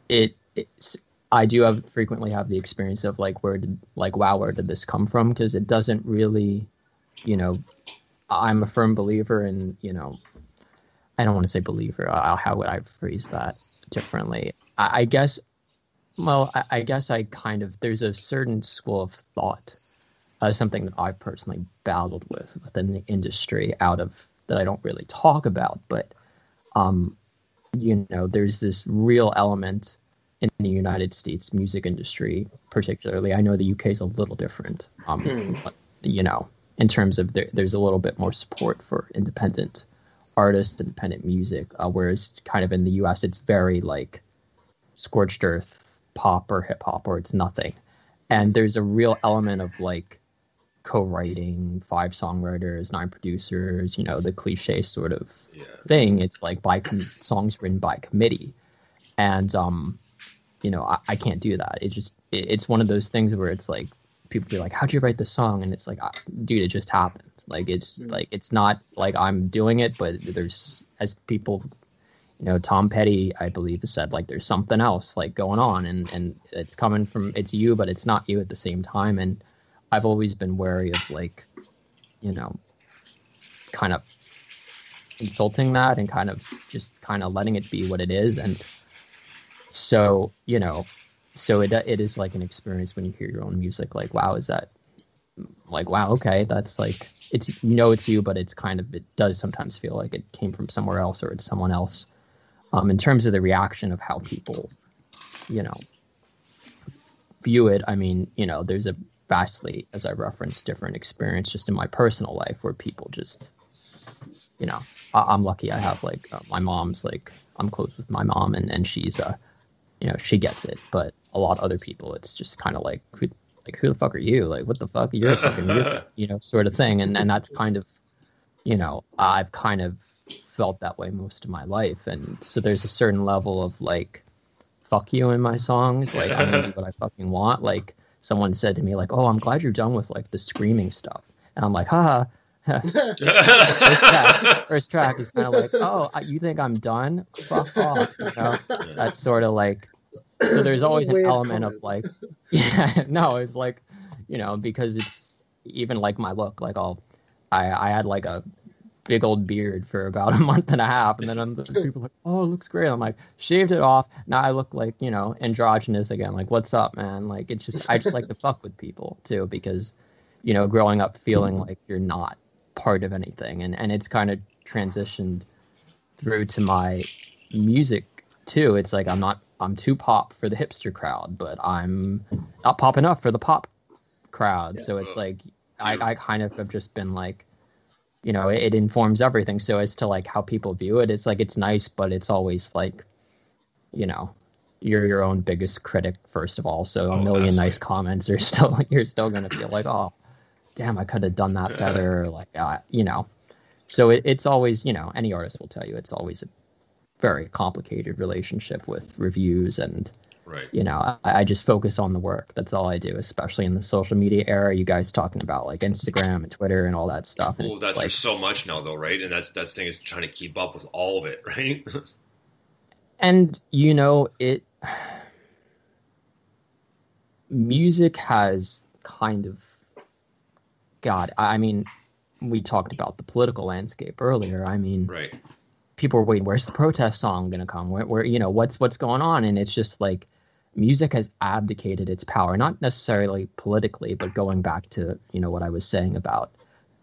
it it's I do have frequently have the experience of like where did like wow where did this come from because it doesn't really, you know, I'm a firm believer in you know, I don't want to say believer. Uh, how would I phrase that differently? I, I guess, well, I, I guess I kind of there's a certain school of thought, uh, something that I personally battled with within the industry out of that I don't really talk about, but um, you know, there's this real element in the United States music industry, particularly. I know the UK is a little different, um, Hmm. but, you know, in terms of there, there's a little bit more support for independent artists, independent music, uh, whereas kind of in the US, it's very like scorched earth pop or hip hop, or it's nothing. And there's a real element of like co-writing, five songwriters, nine producers, you know, the cliche sort of Yeah. thing. It's like by com- songs written by committee, and um, you know, I, I can't do that. It just it, it's one of those things where it's like people be like, "How'd you write this song?" And it's like, "Ah, dude, it just happened. Like it's like it's not like I'm doing it, but there's as people. You know, Tom Petty, I believe, has said like there's something else like going on, and and it's coming from it's you, but it's not you at the same time. And I've always been wary of like, you know, kind of insulting that and kind of just kind of letting it be what it is and so you know so it it is like an experience when you hear your own music. Like, wow, is that like wow? Okay, that's like it's you know it's you, but it's kind of it does sometimes feel like it came from somewhere else or it's someone else. Um, in terms of the reaction of how people, you know, view it, I mean, you know, there's a vastly, as I referenced, different experience just in my personal life where people just, you know, I- I'm lucky I have like uh, my mom's like I'm close with my mom and and she's uh, you know, she gets it, but a lot of other people, it's just kind of like who, like who the fuck are you? Like what the fuck? You're a fucking *laughs* weirdo, you know, sort of thing, and and that's kind of, you know, I've kind of felt that way most of my life, and so there's a certain level of like fuck you in my songs. Like I'm gonna do what I fucking want. Like someone said to me, like, "Oh, I'm glad you're done with like the screaming stuff," and I'm like, "Haha." first track, first track is kind of like, "Oh, you think I'm done? Fuck off!" You know, that's sort of like. So there's always an Weird element of like, *laughs* yeah, no, it's like, you know, because it's even like my look. Like I'll, I I had like a big old beard for about *laughs* a month and a half, and then I'm, *laughs* people are like, "Oh, it looks great." I'm like, shaved it off. Now I look like you know androgynous again. Like, what's up, man? Like, it's just I just like to fuck with people too because, you know, growing up feeling mm-hmm. like you're not part of anything, and and it's kind of transitioned through to my music too. It's like I'm not I'm too pop for the hipster crowd, but I'm not pop enough for the pop crowd. So it's uh, like I, I kind of have just been like you know it, it informs everything. So as to like how people view it it's like it's nice but it's always like you know you're your own biggest critic first of all. So a Oh, million nice comments are still *laughs* you're still gonna feel like oh damn i could have done that better like uh, you know. So it, it's always you know any artist will tell you it's always a very complicated relationship with reviews and right. you know I, I just focus on the work that's all i do especially in the social media era you guys talking about like instagram and twitter and all that stuff and Well, that's like so much now, though, right? And that's that's the thing is trying to keep up with all of it, *laughs* right? and you know it music has kind of god i I mean we talked about the political landscape earlier i mean right. people are waiting where's the protest song going to come where, where you know what's what's going on and it's just like music has abdicated its power not necessarily politically but going back to you know what i was saying about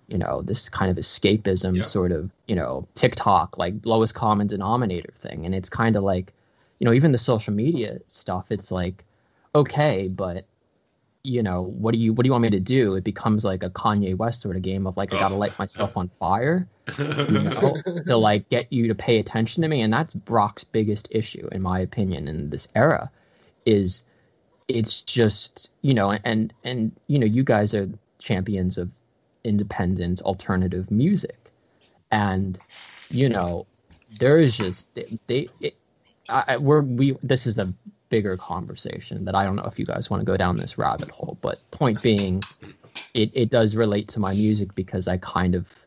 you know this kind of escapism Yeah. sort of you know tiktok like lowest common denominator thing and it's kind of like you know even the social media stuff it's like okay but you know what do you what do you want me to do it becomes like a kanye west sort of game of like i gotta Oh. light myself on fire *laughs* you know, to like get you to pay attention to me. And that's Brock's biggest issue, in my opinion, in this era, is it's just you know, and and you know, you guys are champions of independent alternative music, and you know, there is just they, they it, I, we're we this is a bigger conversation that I don't know if you guys want to go down this rabbit hole, but point being, it it does relate to my music because I kind of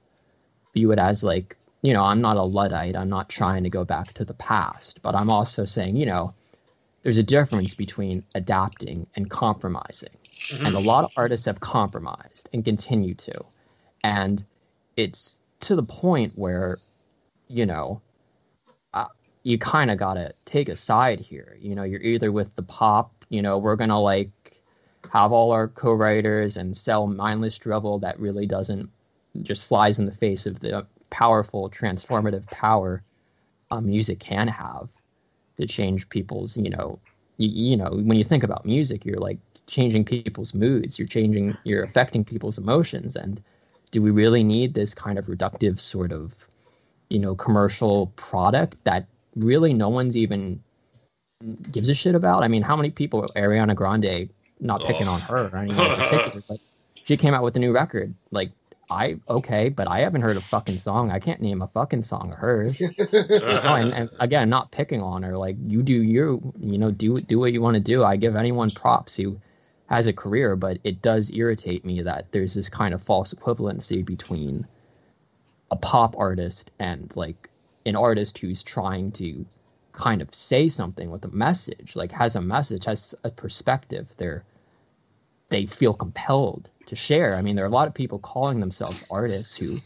view it as like you know i'm not a luddite i'm not trying to go back to the past but i'm also saying you know there's a difference between adapting and compromising. And a lot of artists have compromised and continue to. And it's to the point where you know uh, you kind of got to take a side here. You know you're either with the pop you know we're gonna like have all our co-writers and sell mindless drivel that really doesn't just flies in the face of the powerful transformative power uh, music can have to change people's you know you, you know when you think about music you're like changing people's moods you're changing you're affecting people's emotions and do we really need this kind of reductive sort of you know commercial product that really no one's even gives a shit about i mean how many people ariana grande not picking Oh. on her or anyone in particular but she came out with a new record like i okay but i haven't heard a fucking song i can't name a fucking song of hers *laughs* Oh, and, and again, not picking on her. Like you do you, you know, do do what you want to do. I give anyone props who has a career, but it does irritate me that there's this kind of false equivalency between a pop artist and like an artist who's trying to kind of say something with a message, like has a message, has a perspective. They're they feel compelled to share. I mean, there are a lot of people calling themselves artists who,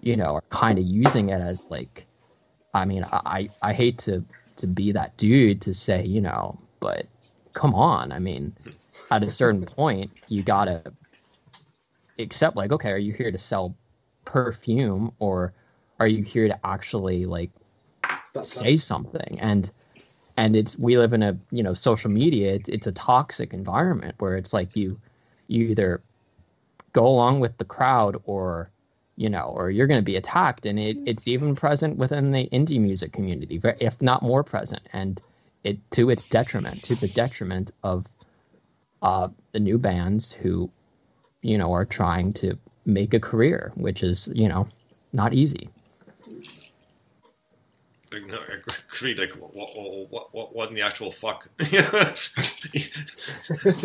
you know, are kind of using it as like I mean, I I hate to to be that dude to say, you know, but come on. I mean, at a certain *laughs* point, you gotta accept like, okay, are you here to sell perfume or are you here to actually like say something? And and it's we live in a you know social media. It's, it's a toxic environment where it's like you you either go along with the crowd or you know or you're going to be attacked. And it, it's even present within the indie music community if not more present. And it to its detriment to the detriment of uh, the new bands who you know are trying to make a career which is you know not easy. No, Agree. Like, what, what, what, what, in the actual fuck? *laughs* *laughs*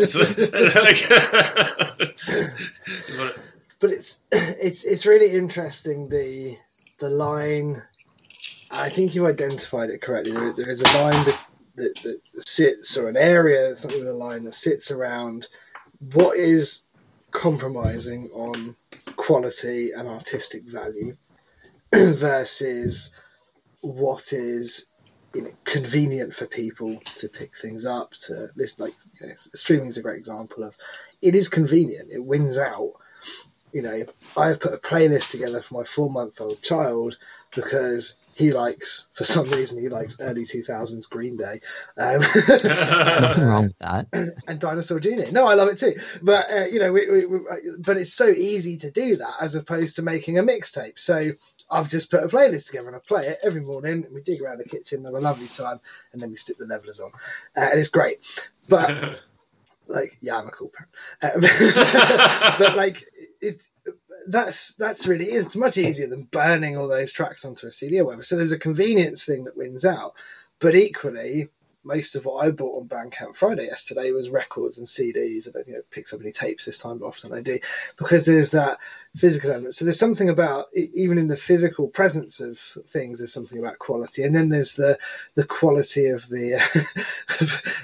So, like, *laughs* but it's it's it's really interesting the the line. I think you identified it correctly. There, there is a line that, that, that sits, or an area, not even a line that sits around what is compromising on quality and artistic value *clears throat* versus what is you know, convenient for people to pick things up to listen. Like you know, streaming is a great example of it is convenient. It wins out. You know, I have put a playlist together for my four-month-old child because he likes, for some reason, he likes early two thousands Green Day. Um, nothing *laughs* wrong with that and Dinosaur Jr. No, I love it too. But uh, you know, we, we, we, but it's so easy to do that as opposed to making a mixtape. So I've just put a playlist together and I play it every morning. And we dig around the kitchen, have a lovely time, and then we stick the Levellers on, uh, and it's great. But *laughs* like, yeah, I'm a cool parent. Uh, *laughs* but like, it that's that's really it's much easier than burning all those tracks onto a CD or whatever. So there's a convenience thing that wins out. But equally, most of what I bought on Bandcamp Friday yesterday was records and CDs. I don't think it picks up any tapes this time, but often I do because there's that physical element. So there's something about even in the physical presence of things. There's something about quality, and then there's the the quality of the.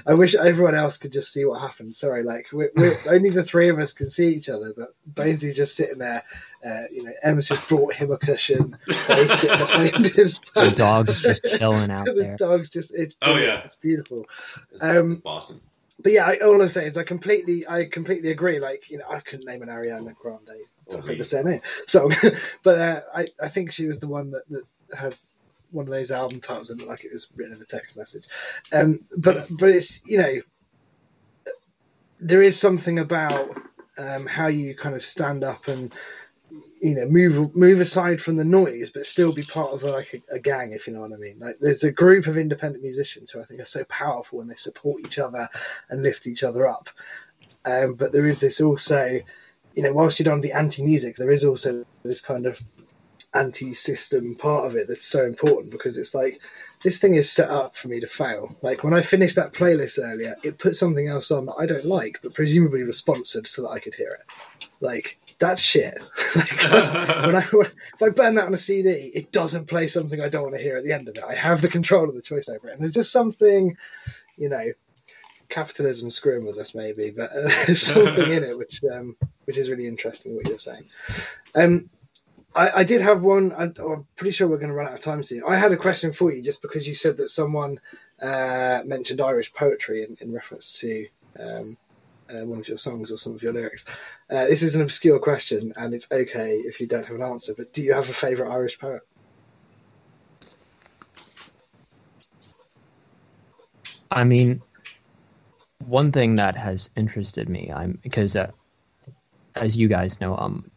*laughs* I wish everyone else could just see what happens. Sorry, like we're, we're *laughs* only the three of us can see each other, but Bonesy's just sitting there. Uh, you know, Emma's just brought him a cushion. placed it behind his the *laughs* back. dog's just chilling out *laughs* the there dog's just it's Oh, brilliant. yeah. it's beautiful it's Um, awesome. but yeah I, all i'm saying is i completely i completely agree like you know i couldn't name an ariana grande Oh, top really? of the same song but uh, I, I think she was the one that, that had one of those album titles and looked like it was written in a text message um but but it's you know there is something about um, how you kind of stand up and you know move move aside from the noise but still be part of like a, a gang if you know what i mean. Like there's a group of independent musicians who i think are so powerful when they support each other and lift each other up. Um, but there is this also you know whilst you don't be anti-music there is also this kind of anti-system part of it that's so important because it's like this thing is set up for me to fail. Like when i finished that playlist earlier it put something else on that i don't like but presumably was sponsored so that i could hear it. Like that's shit. *laughs* like, *laughs* when I if I burn that on a CD, it doesn't play something I don't want to hear at the end of it. I have the control of the choice over it, and there's just something, you know, capitalism screwing with us maybe, but uh, *laughs* there's something in it which um, which is really interesting. What you're saying. Um, I, I did have one. I, I'm pretty sure we're going to run out of time soon. I had a question for you, just because you said that someone uh, mentioned Irish poetry in, in reference to um, uh, one of your songs or some of your lyrics. Uh, this is an obscure question, and it's okay if you don't have an answer. But do you have a favourite Irish poet? I mean, one thing that has interested me, I'm because uh, as you guys know, um,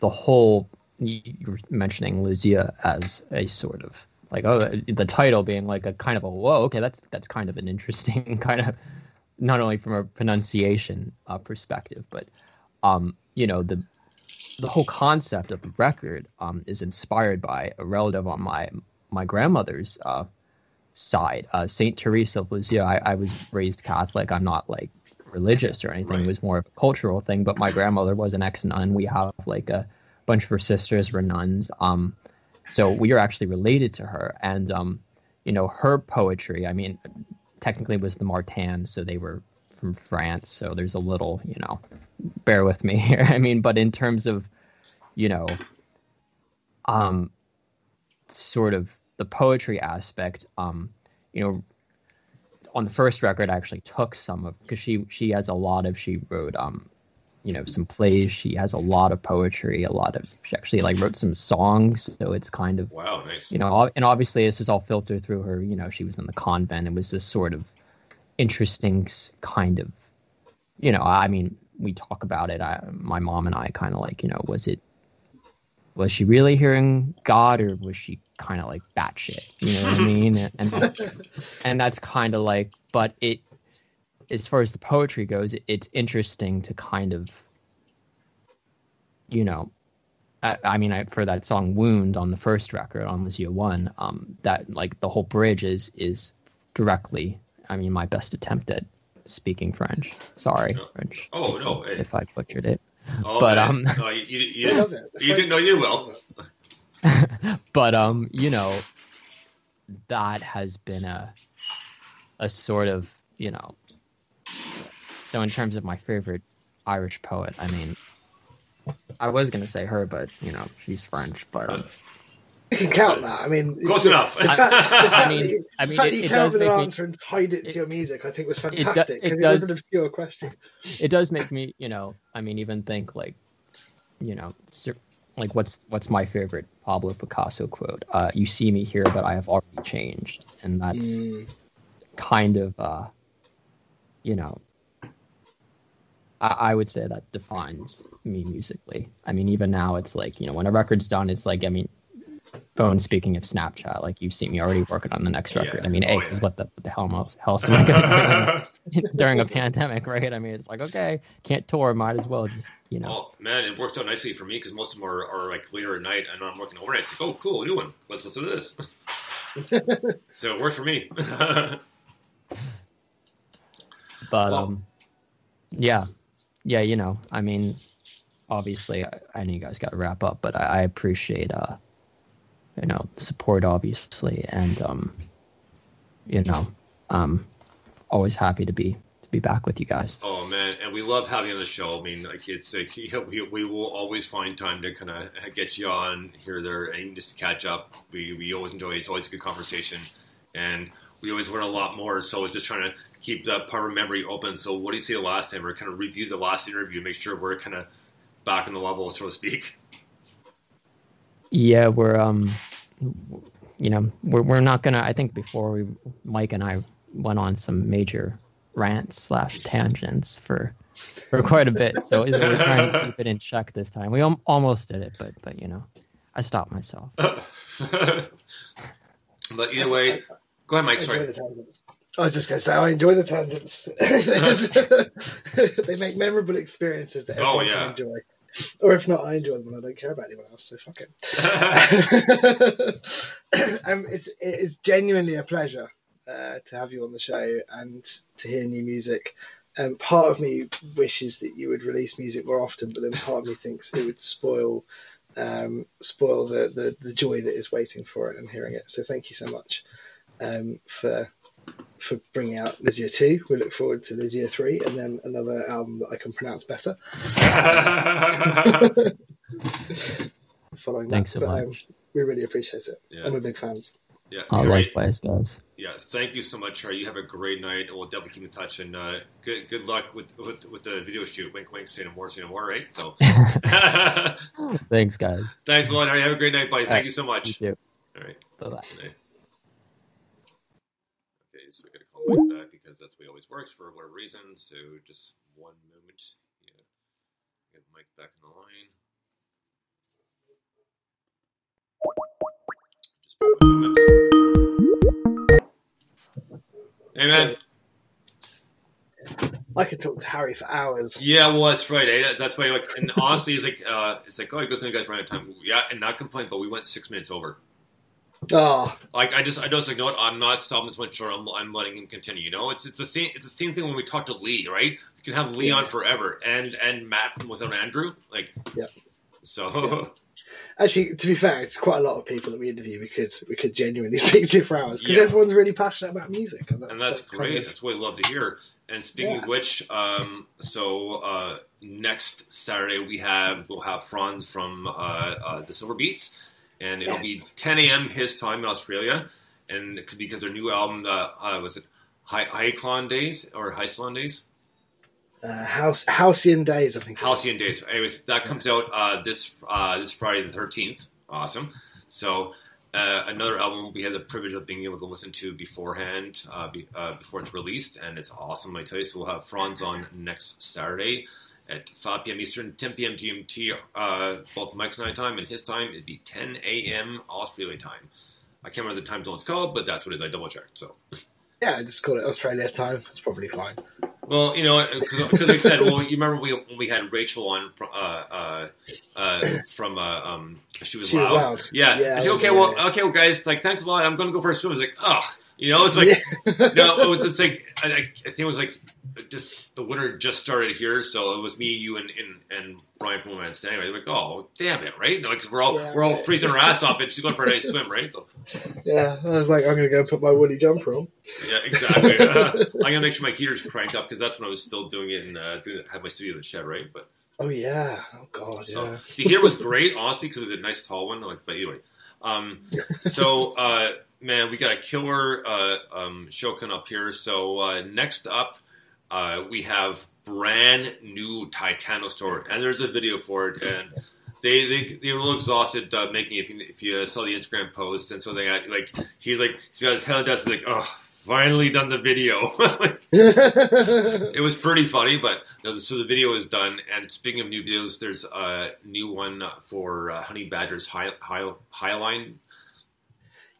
the whole you were mentioning Lucia as a sort of like oh the title being like a kind of a whoa okay that's that's kind of an interesting *laughs* kind of not only from a pronunciation uh, perspective but um you know the the whole concept of the record um is inspired by a relative on my my grandmother's uh side. Uh, Saint Teresa of Lisieux. I, I was raised Catholic. I'm not like religious or anything. Right. It was more of a cultural thing. But my grandmother was an ex nun. We have like a bunch of her sisters were nuns. Um, so we are actually related to her. And um, you know, her poetry. I mean, technically was the Martins, so they were from France. So there's a little, you know, bear with me *laughs* here. I mean, but in terms of, you know, um, sort of the poetry aspect, um, you know, on the first record I actually took some of because she she has a lot of she wrote um you know some plays. She has a lot of poetry a lot of she actually like wrote some songs so it's kind of Wow, nice. you know and obviously this is all filtered through her you know she was in the convent. It was this sort of interesting kind of you know i mean we talk about it. I, my mom and i kind of like you know was it was she really hearing god or was she kind of like batshit? You know what i *laughs* mean? And, and that's, and that's kind of like but it as far as the poetry goes it's interesting to kind of you know I, I mean, I, for that song "Wound" on the first record on Was You One, um, that like the whole bridge is is directly. I mean, my best attempt at speaking French. Sorry, No. French, Oh no, hey. if I butchered it. oh, but, man. um, no, you, you, I you, love it. You didn't know you did well. *laughs* but um, you know, that has been a a sort of you know. So in terms of my favorite Irish poet, I mean, I was gonna say her, but you know, she's French. But um, You can count that. I mean, Close the, enough. The fact, the fact I mean- that you, I the mean, fact it- that you it came does up with an make me- answer and tied it to it- your music, I think was fantastic it because it, does- was an obscure question. it does make me, you know, I mean, even think like, you know, cer- like what's what's my favorite Pablo Picasso quote? Uh, "You see me here, but I have already changed," and that's Mm. kind of, uh, you know, I, I would say that defines me musically. I mean, even now, it's like you know, when a record's done, it's like I mean. Phone speaking of Snapchat, like you've seen me already working on the next Yeah. record. I mean, Oh, hey, 'cause yeah. what the what the hell else, else am I gonna do *laughs* *laughs* during a pandemic, right? I mean, it's like okay, can't tour, might as well just you know. Oh man, it worked out nicely for me because most of them are, are like later at night, and I'm working overnight. It's like, oh, cool, a new one. Let's listen to this. *laughs* so it worked for me. But Well- um, yeah, yeah, you know, I mean, obviously, I, I know you guys got to wrap up, but I, I appreciate uh, you know, the support, obviously, and um, you know, um, always happy to be to be back with you guys. oh man, and we love having you on the show. I mean, like it's like *laughs* yeah, we, we will always find time to kind of get you on here, there, and just catch up. We we always enjoy. it. It's always a good conversation, and we always learn a lot more. So it's just trying to keep that part of memory open. So what do you see the last time? We're kind of review the last interview, to make sure we're kind of back in the level, so to speak. Yeah, we're um, you know, we're we're not gonna. I think before we, Mike and I went on some major rants slash tangents for for quite a bit. So we're trying to *laughs* keep it in check this time. We al- almost did it, but but you know, I stopped myself. *laughs* but either way, go ahead, I Mike. Sorry. I was just going to say, I enjoy the tangents. *laughs* they make memorable experiences that Oh, everyone yeah. can enjoy. Or if not, I enjoy them and I don't care about anyone else, so fuck it. *laughs* um, it's it is genuinely a pleasure uh, to have you on the show and to hear new music. Um, part of me wishes that you would release music more often, but then part of me thinks it would spoil um, spoil the, the the joy that is waiting for it and hearing it. So thank you so much um, for for bringing out Lizia two. We look forward to Lizia three, and then another album that I can pronounce better. *laughs* Following Thanks that, so but, um, much. we really appreciate it, Yeah. and we're big fans. yeah. You're right. likewise, guys. Yeah, thank you so much, Harry. You have a great night, and we'll definitely keep in touch. And uh, good good luck with, with with the video shoot. Wink, wink. Say no more. Say no more. Right. So, *laughs* *laughs* Thanks, guys. thanks a lot, Harry. Have a great night, buddy. Thank Alright, you so You much. too. All right. Bye bye. Good night. Okay, so we got to call Mike back because that's it always works for whatever reason. So, just one moment. Yeah, get Mike back in the line. Just one moment. Hey man. I could talk to Harry for hours. Yeah, well, that's right. Eh? That's why, like, and honestly, it's like, uh, it's like, oh, you guys, you guys ran out of time. Yeah, and not complain, but we went six minutes over. Oh, Like, I just, I just like, what? I'm not stopping this one short. I'm, I'm letting him continue. You know, it's, it's the same, it's the same thing when we talk to Lee, right? You can have Lee on forever, and and Matt from without Andrew, like, Yeah. So, *laughs* actually, to be fair, it's quite a lot of people that we interview. We could we could genuinely *laughs* speak to for hours because Yeah. everyone's really passionate about music, and that's, and that's, kind great. of- That's what we love to hear. And speaking Yeah. of which, um, so uh, next Saturday we have we'll have Franz from uh, uh, the Silver Beats, and it'll be 10 a.m. his time in Australia, and because their new album uh, uh, was it Hi Hyclon days or Hyclon days. Uh, House Halcyon Days, I think. Halcyon Days. Anyways, that comes out uh, this uh, this Friday the thirteenth. Awesome. So uh, another album we had the privilege of being able to listen to beforehand, uh, be, uh, before it's released, and it's awesome. I tell you. So we'll have Franz on next Saturday at 5 p.m. Eastern, 10 p.m. GMT. Uh, both Mike's and I time, and his time it'd be 10 a.m. Australia time. I can't remember the time zone it's called, but that's what it is. I double checked. So. *laughs* Yeah, I just call it Australia time. It's probably fine. Well, you know, because like I said, well, you remember we, when we had Rachel on from, uh, uh, uh, from uh, um, she was She Was loud. Loud. Yeah. Yeah, she, okay, yeah, well, yeah. okay, well, guys, like, thanks a lot. I'm going to go for a swim. It's like, ugh, you know, it's like, no, it's, it's like, I, I think it was like, just the winter just started here, so it was me, you, and and, and Brian from Women's Anyway, they're like, oh, damn it, right? No, because we're all Yeah, we're all freezing our ass off, and she's going for a nice swim, right? So Yeah, I was like, I'm going to go put my woolly jumper on. yeah, exactly. Uh, *laughs* I'm gonna make sure my heater's cranked up because that's when I was still doing it and uh, doing had my studio in the shed, right? But Oh yeah. Oh god, So yeah. the heater was great, honestly, because it was a nice tall one. Like, but anyway, um, so uh, man, we got a killer uh, um, show coming up here. So uh, next up, uh, we have brand new Titanosaur, and there's a video for it, and. They, they they were a little exhausted uh, making it. If you, if you saw the Instagram post, and so they got like he's like he's got his head on the desk. He's like, oh, finally done the video. *laughs* Like, *laughs* it was pretty funny, but so the video is done. And speaking of new videos, there's a new one for uh, Honey Badger's High, High, Highline.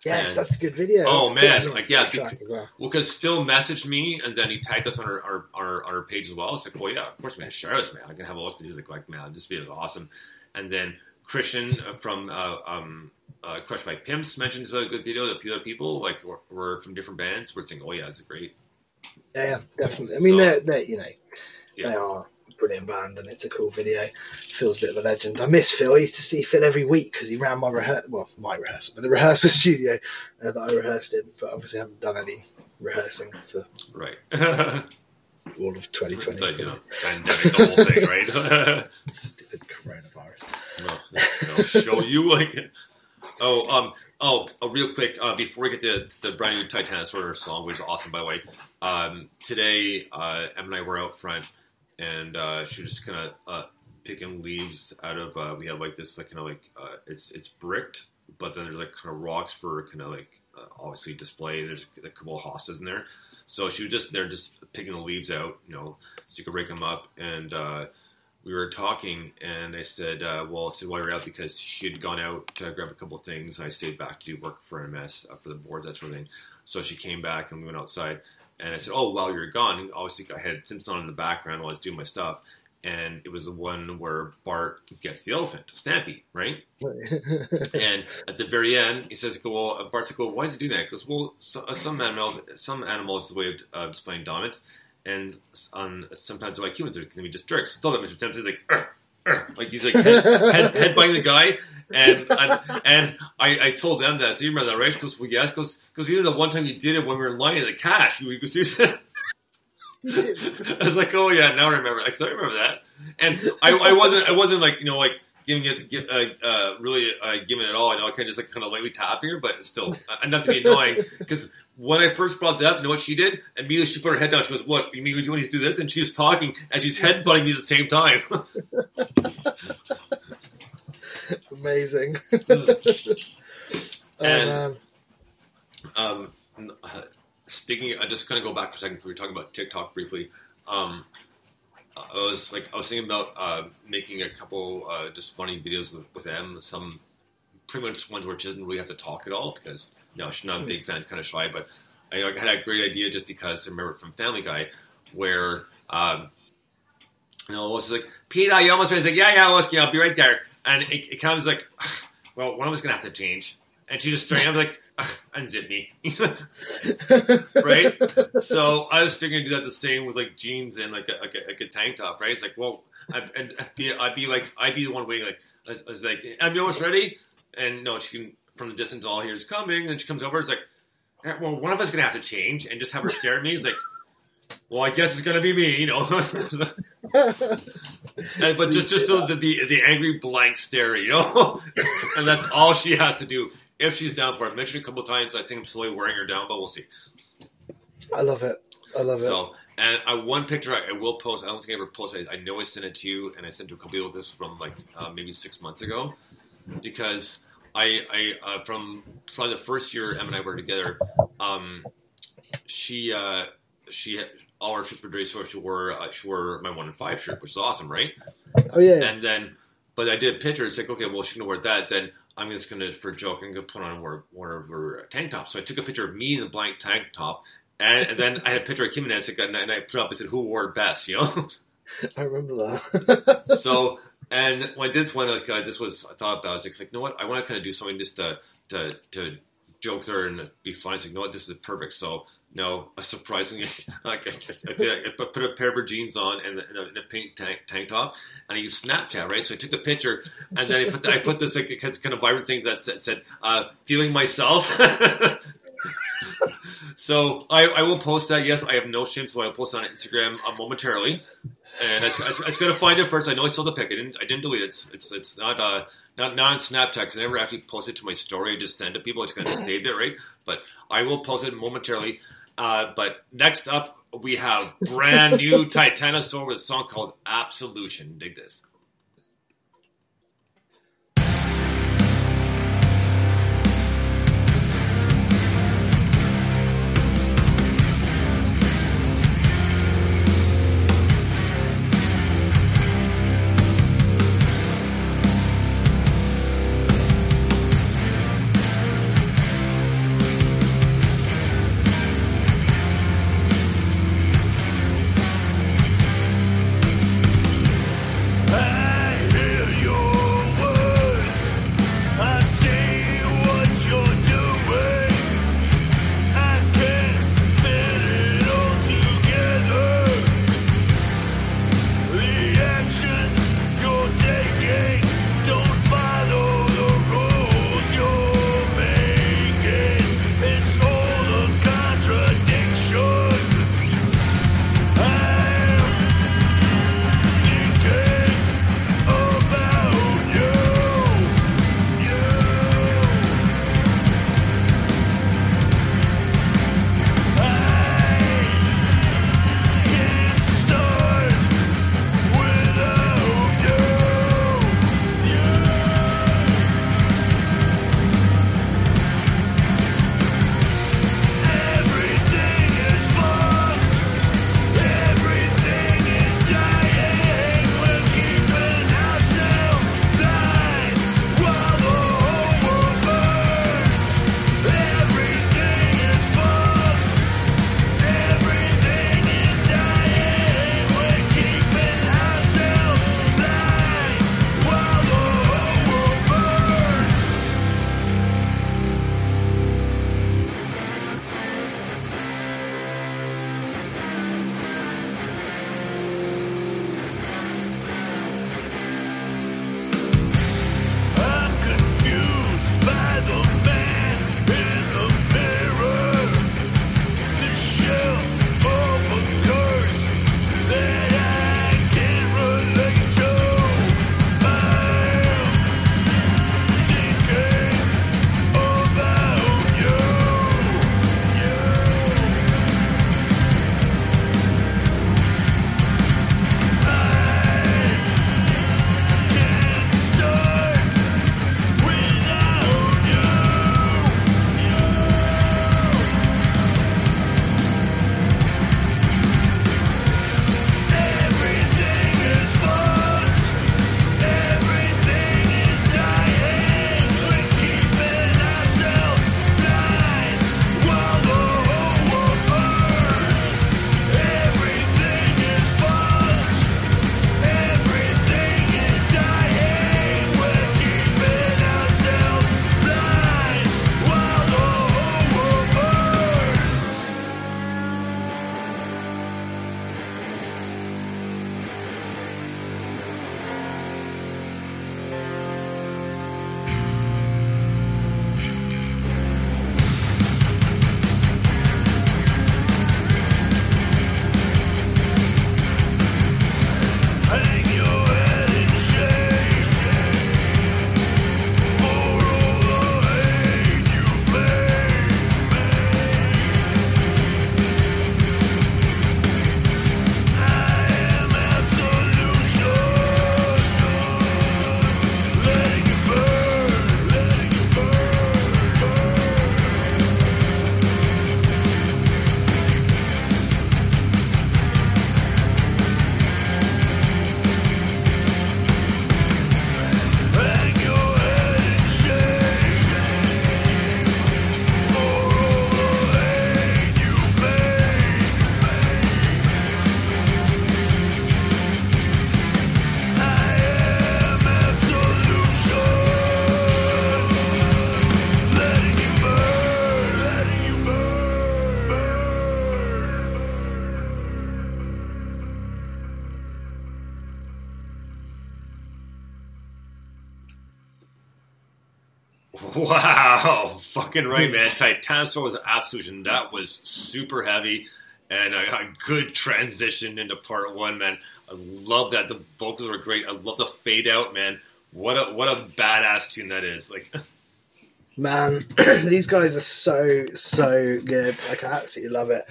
Yes, And- that's a good video. Oh, a man, good like, yeah, well. Because Phil messaged me and then he tagged us on our, our, our, on our page as well. It's like, well, yeah, of course, man, share this, man. I can have a look. He's like, like, man, this video is awesome. And then Christian uh, from uh, um, uh, Crushed by Pimps mentioned it's a good video. A few other people like were, were from different bands were saying, oh yeah, it's great. Yeah, yeah, definitely. I mean, So- they're, they're you know Yeah. they are brilliant band, and it's a cool video. Phil's a bit of a legend. I miss Phil. I used to see Phil every week because he ran my rehearsal, well, my rehearsal, but the *laughs* rehearsal studio uh, that I rehearsed in. But obviously, I haven't done any rehearsing for Right. *laughs* all of 2020. It's like, you know, pandemic, the whole thing, right? *laughs* Stupid coronavirus. No, I'll show you like. Oh, um, oh, uh, real quick uh, before we get to the brand new Titanosaur song, which is awesome by the way. Um, today, uh, Em and I were out front, and uh, she was just kind of uh, picking leaves out of. Uh, we have like this, like kind of like uh, it's it's bricked, but then there's like kind of rocks for kind of like uh, obviously display. There's a couple of hostas in there, so she was just there just picking the leaves out, you know, so you could rake them up and. Uh, we were talking, and I said, "Well, I said why we're out because she had gone out to grab a couple of things. I stayed back to do work for MS for the boards, that sort of thing. So she came back, and we went outside. And I said, "Oh, while you're gone, and obviously I had Simpson on in the background while I was doing my stuff, and it was the one where Bart gets the elephant, Stampy, right? *laughs* And at the very end, he says, "Go well." Bart's like, "Well, why is he doing that?" Because "Well, so, uh, some animals, some animals, is the way of uh, displaying dominance, and um, sometimes like humans, they can be just jerks." Tell that Mr. Simpson's like, "Ugh, ugh," *clears throat* like he's like head, head, head biting the guy, and and, and I, I told them that. So you remember that, right? Because well, yes, because because even the one time you did it when we were in line at the cash, you goes, *laughs* I was like, oh yeah, now I remember. I still remember that, and I, I wasn't I wasn't like you know like giving it give, uh, uh, really uh, giving it all. I know I kind of just like kind of lightly tapping her, but still uh, enough to be annoying because. When I first brought that up, you know what she did? Immediately she put her head down. She goes, "What? You mean you want to do this?" And she's talking and she's headbutting me at the same time. *laughs* Amazing. *laughs* oh, And- man. Um, uh, speaking, I just kind of go back for a second. We were talking about TikTok briefly. Um, I was like, I was thinking about uh, making a couple uh, just funny videos with, with them. Some pretty much ones where she doesn't really have to talk at all because you know she's not a big fan, kind of shy. But I, I had a great idea just because I remember from Family Guy where. Um, you know, was like, Peter, you almost was like, yeah, yeah, Oski, I'll be right there. And it, it comes like, well, one of us gonna have to change. And she just straight up like, "Ugh, unzip me. *laughs* right? So I was figuring to do that the same with like jeans and like a, like a, like a tank top, right? It's like, well, I'd, I'd, be, I'd be like, I'd be the one waiting, like, I was, I was like, am you almost ready? And no, she can, from the distance, all here's coming. And then she comes over, it's like, "Yeah, well, one of us is gonna have to change and just have her stare at me. It's like, well, I guess it's gonna be me, you know. *laughs* And- but just just the, the the angry blank stare, you know, *laughs* and that's all she has to do if she's down for it. I mentioned it a couple times. I think I'm slowly wearing her down, but we'll see. I love it. I love it. So, and I, one picture I, I will post. I don't think I ever posted. I, I know I sent it to you, and I sent it to a couple people. This from like uh, maybe six months ago, because I, I uh, from probably the first year Em and I were together. Um, she, uh, she had all our shirts for dirty, so she wore uh, she wore my one and five shirt, which is awesome, right? oh yeah, And then, but I did pictures like, okay, well, she's gonna wear that. Then I'm just gonna, for a joke, I'm gonna put on one, one of her tank tops. So I took a picture of me in the blank tank top, and, and then I had a picture of Kim and I said, and I and I put up, I said, who wore it best, you know? *laughs* I remember that. so, and when I did this one, was, this was, I thought about, it, I was like, you know what, I want to kind of do something just to, to, to joke there and be funny. Like, you know what, this is perfect. So, no, surprisingly, *laughs* like I, I, I put a pair of her jeans on and, and, a, and a pink tank, tank top, and I used Snapchat, right? So I took the picture, and then I put the, I put this like kind of vibrant thing that said, said uh, "feeling myself." *laughs* so I, I will post that. Yes, I have no shame, so I'll post it on Instagram uh, momentarily. And I, I, I was gonna find it first. I know I still the pic. I didn't. I didn't delete it. It's it's, it's not uh not not on Snapchat because I never actually posted to my story. I just send it to people. I just kind of *laughs* saved it, right? But I will post it momentarily. Uh, but next up, we have brand new *laughs* Titanosaur with a song called Absolution. Dig this. Fucking right, man. Titanosaur was an absolution. That was super heavy and a, a good transition into part one, man. I love that. The vocals were great. I love the fade out, man. What a what a badass tune that is. Like, *laughs* Man, *clears throat* these guys are so so good. Like I absolutely love it.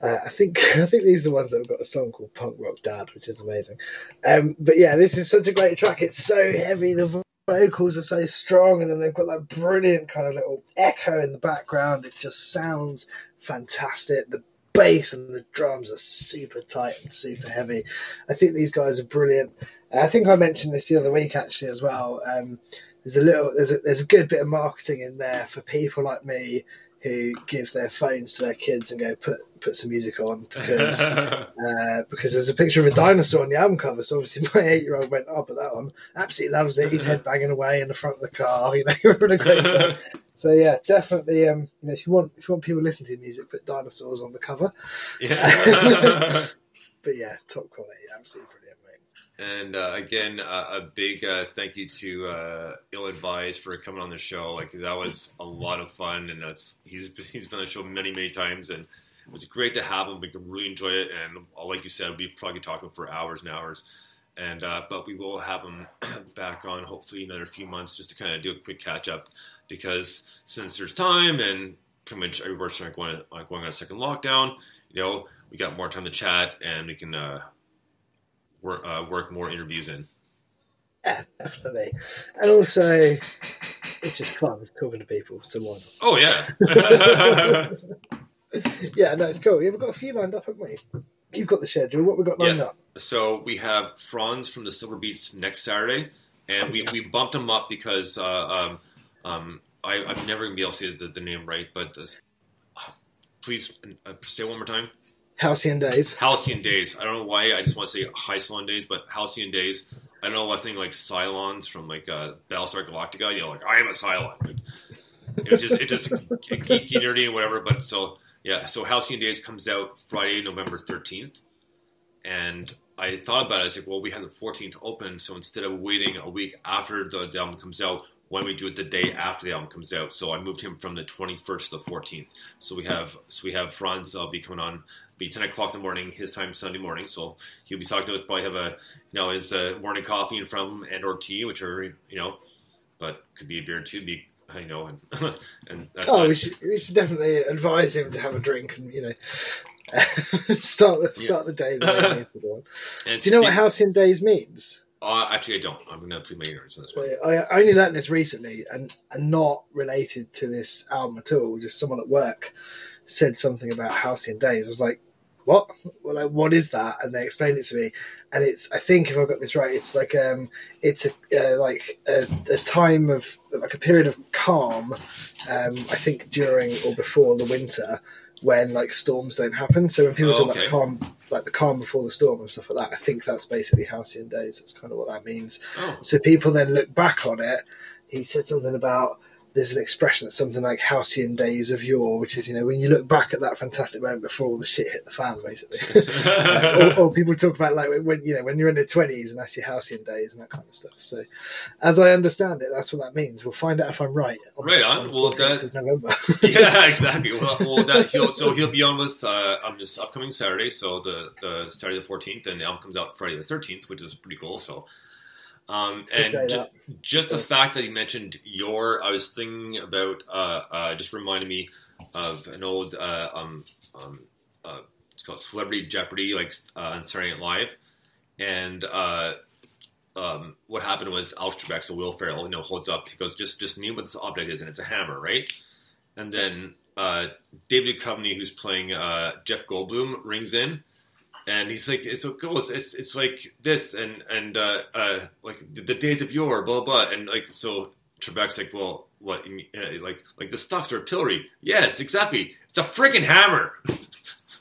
Uh, I think *laughs* I think these are the ones that have got a song called Punk Rock Dad, which is amazing. Um, but yeah, this is such a great track. It's so heavy. The vocals are so strong, and then they've got that brilliant kind of little echo in the background. It just sounds fantastic. The bass and the drums are super tight and super heavy. I think these guys are brilliant. I think I mentioned this the other week actually as well. Um, there's a little there's a, there's a good bit of marketing in there for people like me who give their phones to their kids and go put put some music on because *laughs* uh, because there's a picture of a dinosaur on the album cover. So obviously my eight year old went, "Oh, put that on." Absolutely loves it. He's head banging away in the front of the car. You know, *laughs* having a great time. *laughs* So yeah, definitely. Um, you know, if you want if you want people listening to your music, put dinosaurs on the cover. yeah. But yeah, top quality, absolutely. And uh, again, uh, a big uh, thank you to uh, Ill Advised for coming on the show. Like that was a lot of fun, and that's he's *laughs* he's been on the show many many times, and it was great to have him. We really enjoy it, and uh, like you said, we probably talking for hours and hours. And uh, but we will have him *clears throat* back on hopefully another few months just to kind of do a quick catch up because since there's time and pretty much of going going on a second lockdown, you know, we got more time to chat and we can uh, work uh, work more interviews in. Yeah, definitely. And also, it's just fun talking to people. So why not? Oh yeah. *laughs* Yeah, no, it's cool. Yeah, we've got a few lined up, haven't we? You've got the schedule. What we got lined Yeah. up? So we have Franz from the Silver Beats next Saturday, and we, we bumped him up because uh, um, um, I, I'm never gonna be able to say the, the name right, but uh, please uh, say it one more time. Halcyon Days. Halcyon Days. I don't know why. I just want to say Halcyon Days, but Halcyon Days. I know I think like Cylons from like uh, Battlestar Galactica. You know, like I am a Cylon. It just it just geeky nerdy and whatever. But so yeah, so Halcyon Days comes out Friday, November thirteenth, and I thought about it. I was like, well, we have the fourteenth open, so instead of waiting a week after the, the album comes out, don't we do it the day after the album comes out? So I moved him from the twenty first to the fourteenth. So we have so we have Franz uh, be coming on be ten o'clock in the morning, his time Sunday morning. So he'll be talking to us. Probably have a you know his uh, morning coffee in of him and or tea, which are you know, but could be a beer too. Be you know, and *laughs* and Oh, we should we should definitely advise him to have a drink and you know *laughs* start the start the day. The way he needs to do. *laughs* And you know what speak- Halcyon Days means? Uh, actually, I don't. I'm going to plead my ignorance on this one. I only learned this recently, and and not related to this album at all. Just someone at work said something about Halcyon Days. I was like, "What? Well, like, what is that?" And they explained it to me, and it's I think if I got this right, it's like um, it's a uh, like a, a time of like a period of calm. Um, I think during or before the winter. When like storms don't happen, so when people talk oh, about the calm, like the calm before the storm and stuff like that, I think that's basically Halcyon Days. That's kind of what that means. Oh, So people then look back on it. He said something about there's an expression that's something like halcyon days of yore, which is you know when you look back at that fantastic moment before all the shit hit the fan, basically. *laughs* or, or people talk about like when you know when you're in your twenties and that's your halcyon days and that kind of stuff. So, as I understand it, that's what that means. We'll find out if I'm right. Right on. Well, 14th that- of November. *laughs* yeah, *laughs* exactly. Well, well that he'll so he'll be on with uh, on this upcoming Saturday, so the the Saturday the fourteenth, and the album comes out Friday the thirteenth, which is pretty cool. So, um, and ju- just the fact that he mentioned your, I was thinking about, uh, uh, just reminded me of an old, uh, um, um, uh, it's called Celebrity Jeopardy, like uh, on Saturday Night Live, and uh, um, what happened was Alex Trebek, so Will Ferrell, you know, holds up. He goes, "Just, just name what this object is," and it's a hammer, right? And then uh, David Duchovny, who's playing uh, Jeff Goldblum, rings in, and he's like, "It's so cool. It's, it's, like this, and and uh, uh, like the, the days of yore, blah blah." blah. And like, so Trebek's like, "Well, what? uh, like, like the stocks are artillery? Yes, exactly. It's a freaking hammer." *laughs*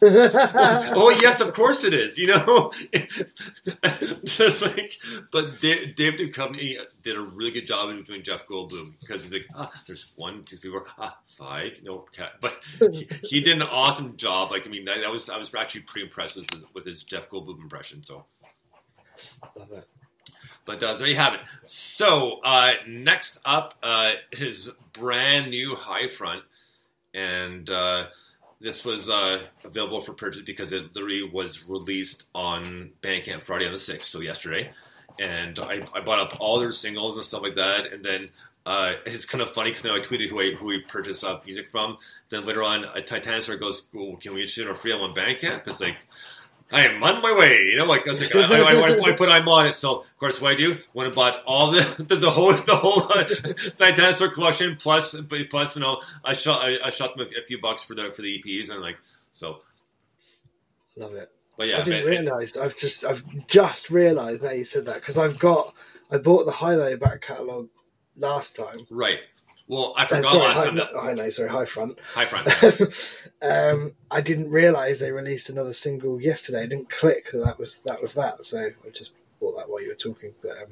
oh yes, of course it is. You know, *laughs* just like, but Dave, Dave Duchovny did a really good job of doing Jeff Goldblum because he's like, ah, there's one, two, three, four, ah, five, no cat. But he, he did an awesome job. Like, I mean, I, I was, I was actually pretty impressed with his, with his Jeff Goldblum impression. So, Love it. But uh, there you have it. So uh, next up uh, is brand new High Front, and uh, this was uh, available for purchase because it literally was released on Bandcamp Friday on the sixth, so yesterday. And I, I bought up all their singles and stuff like that, and then uh, it's kind of funny because now I tweeted who I who we purchased uh, music from. Then later on, a Titanosaur goes, well, "Can we issue it for free on Bandcamp?" It's like I am on my way. You know, like I was like, I, I, I, I put I'm on it. So of course, what I do when I bought all the *laughs* the, the whole the whole uh, Titanosaur collection plus plus you know I shot I, I shot them a, few bucks for the for the EPs and like so. Love it. But yeah, I didn't realise. I've just I've just realised now you said that because I've got I bought the Hilo back catalogue last time. right. Well, I Uh, forgot sorry, last high, time that Hilo, sorry, High Front. high front. *laughs* um, I didn't realise they released another single yesterday. I didn't click that that was that was that. So I just bought that while you were talking. But um,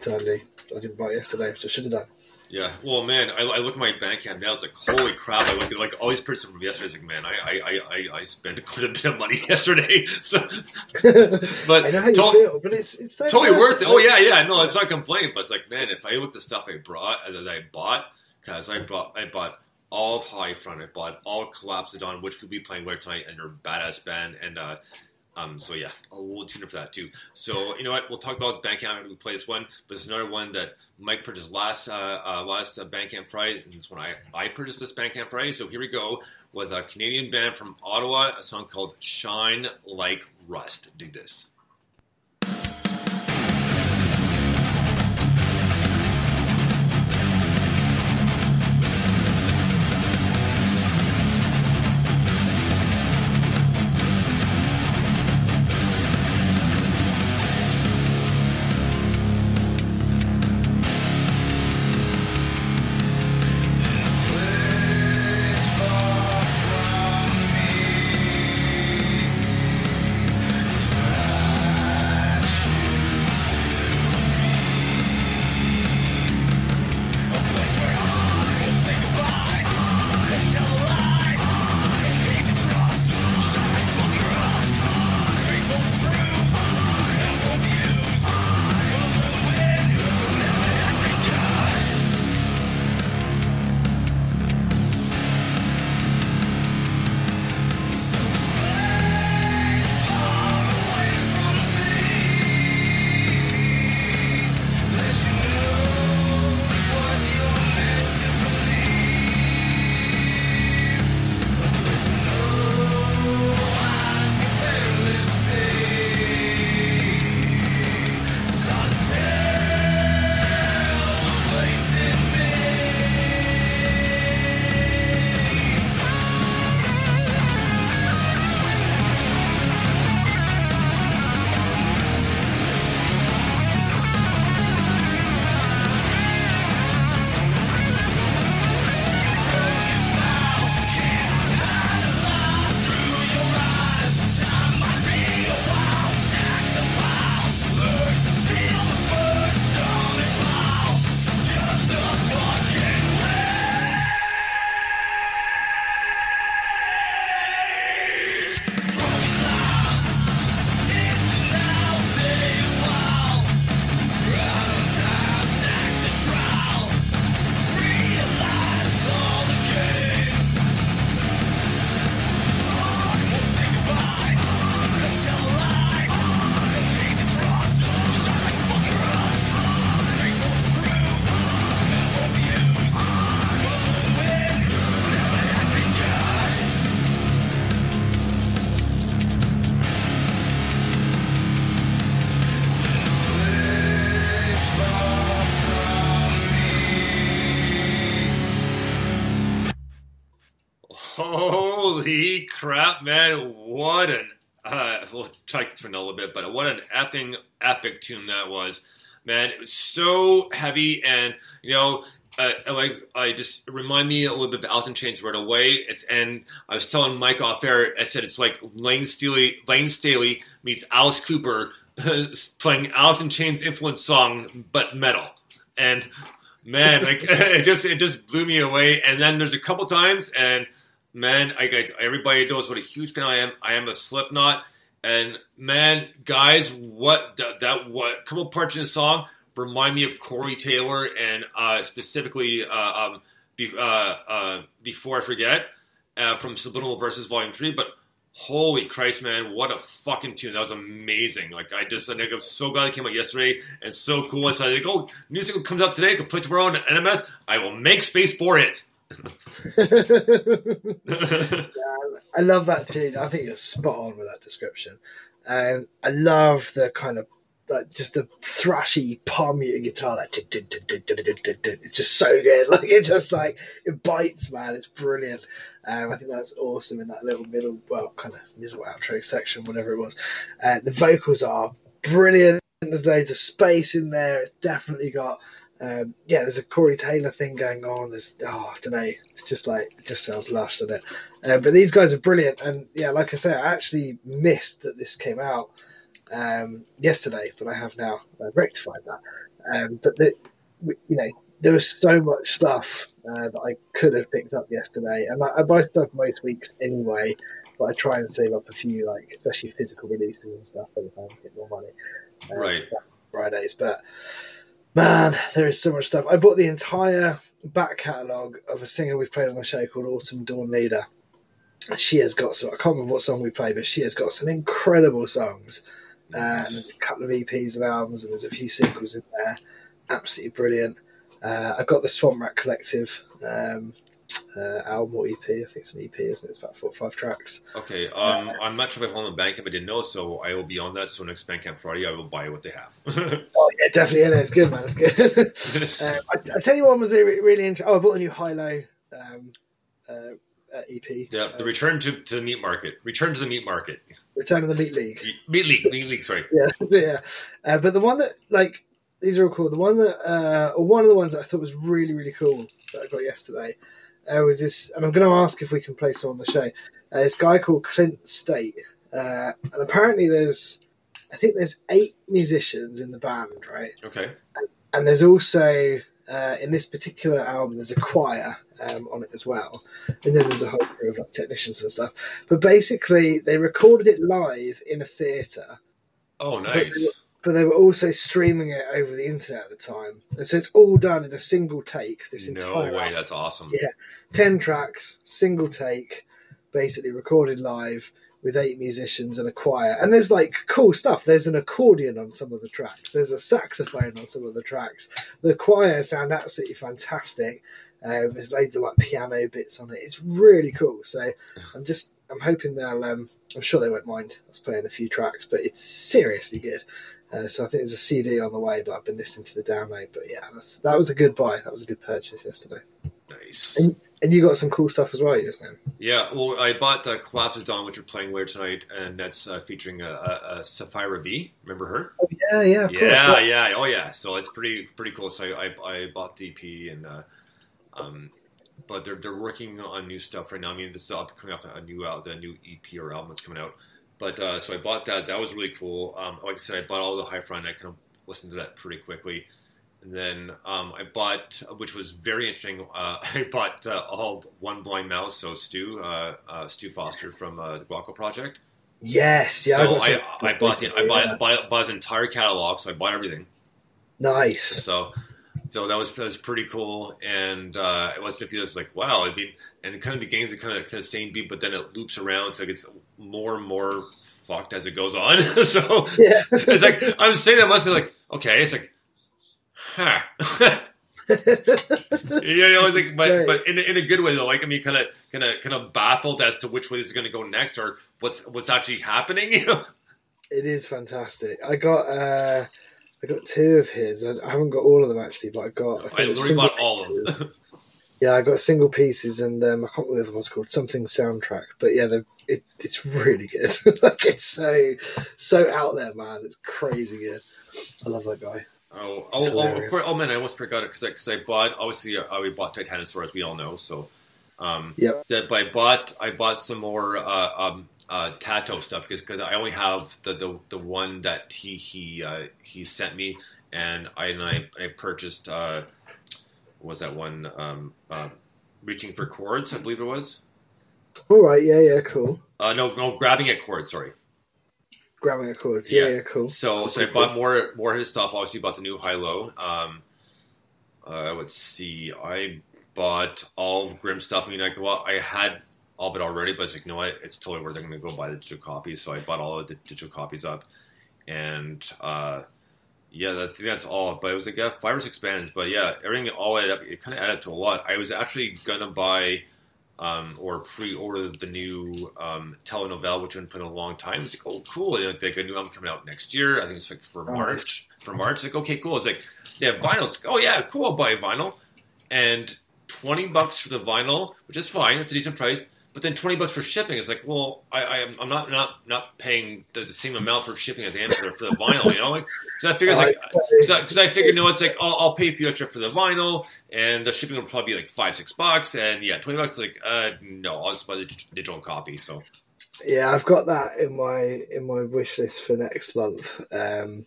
sadly, I didn't buy it yesterday, which I should have done. Yeah, well, man, I, I look at my bank account now. It's like, holy crap! I look at like all these purchases from yesterday. It's like, man, I I, I, I spent *laughs* quite a bit of money *laughs* yesterday. So, but I know how you to- feel, but it's it's totally worth it. Oh yeah, yeah. No, it's not complaining, but it's like, man, if I look at the stuff I brought uh, that I bought, because I bought I bought all of High Front, I bought all Collapsodon, which we'll be playing later tonight, and they're badass band, and uh, um, so yeah, we'll tune in for that too. So you know what, we'll talk about Bandcamp we play this one, but it's another one that Mike purchased last uh, uh, last uh, Bandcamp Friday, and this one I I purchased this Bandcamp Friday. So here we go with a Canadian band from Ottawa, a song called "Shine Like Rust." Dig this. Man! What an uh, we'll talk this for a little bit, but what an effing epic tune that was, man! It was so heavy, and you know, uh, like I just remind me a little bit of Alice in Chains right away. It's and I was telling Mike off air, I said it's like Layne Staley, Layne Staley meets Alice Cooper *laughs* playing Alice in Chains influence song, but metal, and man, like *laughs* it just it just blew me away. And then there's a couple times, and man, I got everybody knows what a huge fan I am. I am a Slipknot, And man, guys, what that, that what couple parts in the song remind me of Corey Taylor and uh, specifically uh, um, be, uh, uh, before I forget uh, from Subliminal Verses Volume Three. But holy Christ, man, what a fucking tune! That was amazing. Like I just, I'm so glad it came out yesterday and so cool. So I think, oh, new single comes out today. I can play tomorrow on NMS. I will make space for it. I love that tune. I think you're spot on with that description. Um, I love the kind of like just the thrashy palm muted guitar. That tick. it's just so good. *laughs* Like it just like it bites, man. It's brilliant. Um, I think that's awesome in that little middle, well, kind of middle outro section, whatever it was. Uh, the vocals are brilliant. There's loads of space in there. It's definitely got um, yeah, there's a Corey Taylor thing going on. There's oh, I don't know. It's just like it just sounds lush, doesn't it? Uh, but these guys are brilliant, and yeah, like I say, I actually missed that this came out um, yesterday, but I have now uh, rectified that. Um, but the, you know, there was so much stuff uh, that I could have picked up yesterday, and I, I buy stuff most weeks anyway. But I try and save up a few, like especially physical releases and stuff, every time to get more money. uh, Right. Fridays, but man, there is so much stuff. I bought the entire back catalogue of a singer we've played on the show called Autumn Dawn Leader. She has got some, I can't remember what song we played, but she has got some incredible songs. Uh, and there's a couple of EPs and albums, and there's a few singles in there. Absolutely brilliant. Uh, I got the Swamp Rat Collective um, uh, album or EP. I think it's an EP, isn't it? It's about four or five tracks. Okay, um, I'm not sure if I'm on the Bandcamp. I didn't know, so I will be on that. So next Bandcamp Friday, I will buy what they have. *laughs* Oh yeah, definitely. Yeah, it's good, man. It's good. *laughs* um, I, I tell you what was really, really interesting. Oh, I bought the new Hilo um, uh, uh, EP. yeah, the uh, return to, to the meat market. Return to the meat market. Return of the Meat League. Meat league. Meat league. Sorry. Yeah, *laughs* yeah. Uh, but the one that like these are all cool. The one that uh, or one of the ones that I thought was really really cool that I got yesterday uh, was this, and I'm going to ask if we can play some on the show. Uh, this guy called Clint State, uh, and apparently there's, I think there's eight musicians in the band, right? Okay. and there's also uh, in this particular album there's a choir um, on it as well and then there's a whole crew of like technicians and stuff but basically they recorded it live in a theatre Oh, nice. But they were also streaming it over the internet at the time and so it's all done in a single take this No entire way. album. That's awesome. Yeah. 10 tracks single take basically recorded live with eight musicians and a choir. And there's like cool stuff. There's an accordion on some of the tracks. There's a saxophone on some of the tracks. The choir sound absolutely fantastic. Um, there's loads of like piano bits on it. It's really cool. So *laughs* I'm just I'm hoping they'll. Um, I'm sure they won't mind us playing a few tracks, but it's seriously good. Uh, so I think there's a CD on the way, but I've been listening to the download. But yeah, that's, that was a good buy. That was a good purchase yesterday. Nice. And, and you got some cool stuff as well, just now. Yeah, well, I bought uh, Collapse of Dawn, which we're playing later tonight, and that's uh, featuring a, a, a Sapphira V. Remember her? Oh yeah, yeah, of course. yeah, yeah, oh yeah. So it's pretty pretty cool. So I, I, I bought the EP, and uh, um, but they're they're working on new stuff right now. I mean, this is up coming off a new out the new EP or album that's coming out. But uh, so I bought that. That was really cool. Um, like I said, I bought all the high front. I kind of listened to that pretty quickly. And then um, I bought, which was very interesting. Uh, *laughs* I bought uh, all One Blind Mouse, so Stu, uh, uh, Stu Foster from uh, the Guaco Project. Yes, yeah. so some I, I bought the, I bought, yeah. bought, bought his entire catalog, so I bought everything. Nice. So, so that was that was pretty cool, and uh, it was to feel it's like wow. I mean, and it kind of begins the kind of kind of same beat, but then it loops around, so it gets more and more fucked as it goes on. *laughs* so Yeah. it's like I'm saying that must be like okay, it's like, huh. *laughs* you know, it's like, but Right. but in a, in a good way though. Like I mean, kind of kind of kind of baffled as to which way this is going to go next, or what's what's actually happening. *laughs* You know. It is fantastic. I got uh I got two of his. I, I haven't got all of them actually, but I got. I, I think literally single bought all of them. Yeah, I got single pieces, and um, I can't remember the other one's called something soundtrack. But yeah, they're- it, it's really good. *laughs* like it's so so out there, man. It's crazy good. I love that guy. Oh, oh, oh, of hilarious. course, oh man, I almost forgot it because I, bought obviously uh, we bought Titanosaur as we all know. So, um, that, but I bought I bought some more uh, um, uh, Tato stuff because because I only have the, the the one that he he uh, he sent me, and I and I, I purchased uh, was that one um, uh, reaching for chords I believe it was. All right. Yeah. Yeah. Cool. Uh, no, no, grabbing at chords. Sorry. grabbing a chord. Yeah, yeah, cool. So, so I bought more more of his stuff. Obviously, bought the new Hilo. Um, uh, let's see, I bought all of Grimm stuff. I mean, like, well, I had all of it already, but it's like, no, it's totally worth. it. I'm going to go buy the digital copies. So I bought all of the digital copies up, and uh, yeah, I think that's all. But it was like yeah, five or six bands. But yeah, everything all added up. It kind of added to a lot. I was actually gonna buy um, or pre-order the new um, telenovela, which I've been putting a long time. It's like, oh, cool! And like a new album coming out next year. I think it's like for March. For March, like okay, cool. It's like yeah, vinyls. Oh yeah, cool. I'll buy a vinyl, and twenty bucks for the vinyl, which is fine. It's a decent price. But then twenty bucks for shipping is like, well, I, I I'm not not not paying the, the same amount for shipping as I am for, the vinyl, you know, like because I figure it's like because I, I figured no, it's like I'll, I'll pay a few extra for the vinyl, and the shipping will probably be like five six bucks, and yeah, twenty bucks is like uh no, I'll just buy the digital copy. So Yeah, I've got that in my in my wish list for next month um,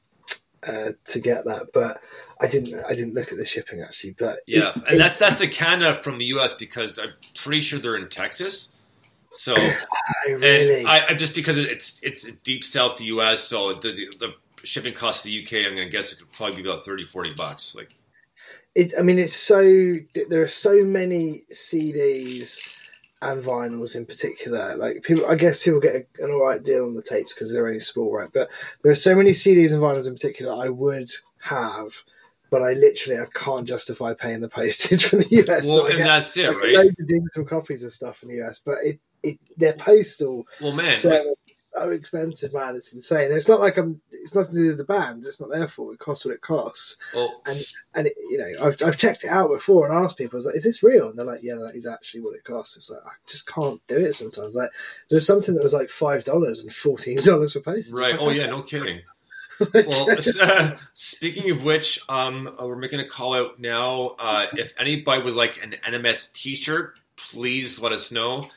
uh, to get that, but I didn't I didn't look at the shipping actually. But yeah, it- and that's that's the Canada from the U.S. because I'm pretty sure they're in Texas. So *coughs* I really and I, I just because it's it's deep south to U.S. So the the, the shipping cost to the UK, I'm gonna guess it could probably be about 30, 40 bucks. Like it, I mean, it's so there are so many CDs and vinyls in particular. Like people, I guess people get an alright deal on the tapes because they're only small, right? But there are so many CDs and vinyls in particular I would have, but I literally I can't justify paying the postage from the *laughs* US. well, So and get, that's it, right? loads of digital copies of stuff in the US, but it, it they're postal. Well, man, So expensive, man. It's insane. It's not like I'm. It's nothing to do with the band. It's not their fault. It costs what it costs. well, And and it, you know, I've I've checked it out before and asked people, I was like, "Is this real?" And they're like, "Yeah, that is actually what it costs." It's like I just can't do it sometimes. Like there's something that was like five dollars and fourteen dollars for postage. right? It's Oh yeah, no kidding. Well, *laughs* uh, speaking of which, um, uh, we're making a call out now. Uh, if anybody would like an NMS T-shirt, please let us know.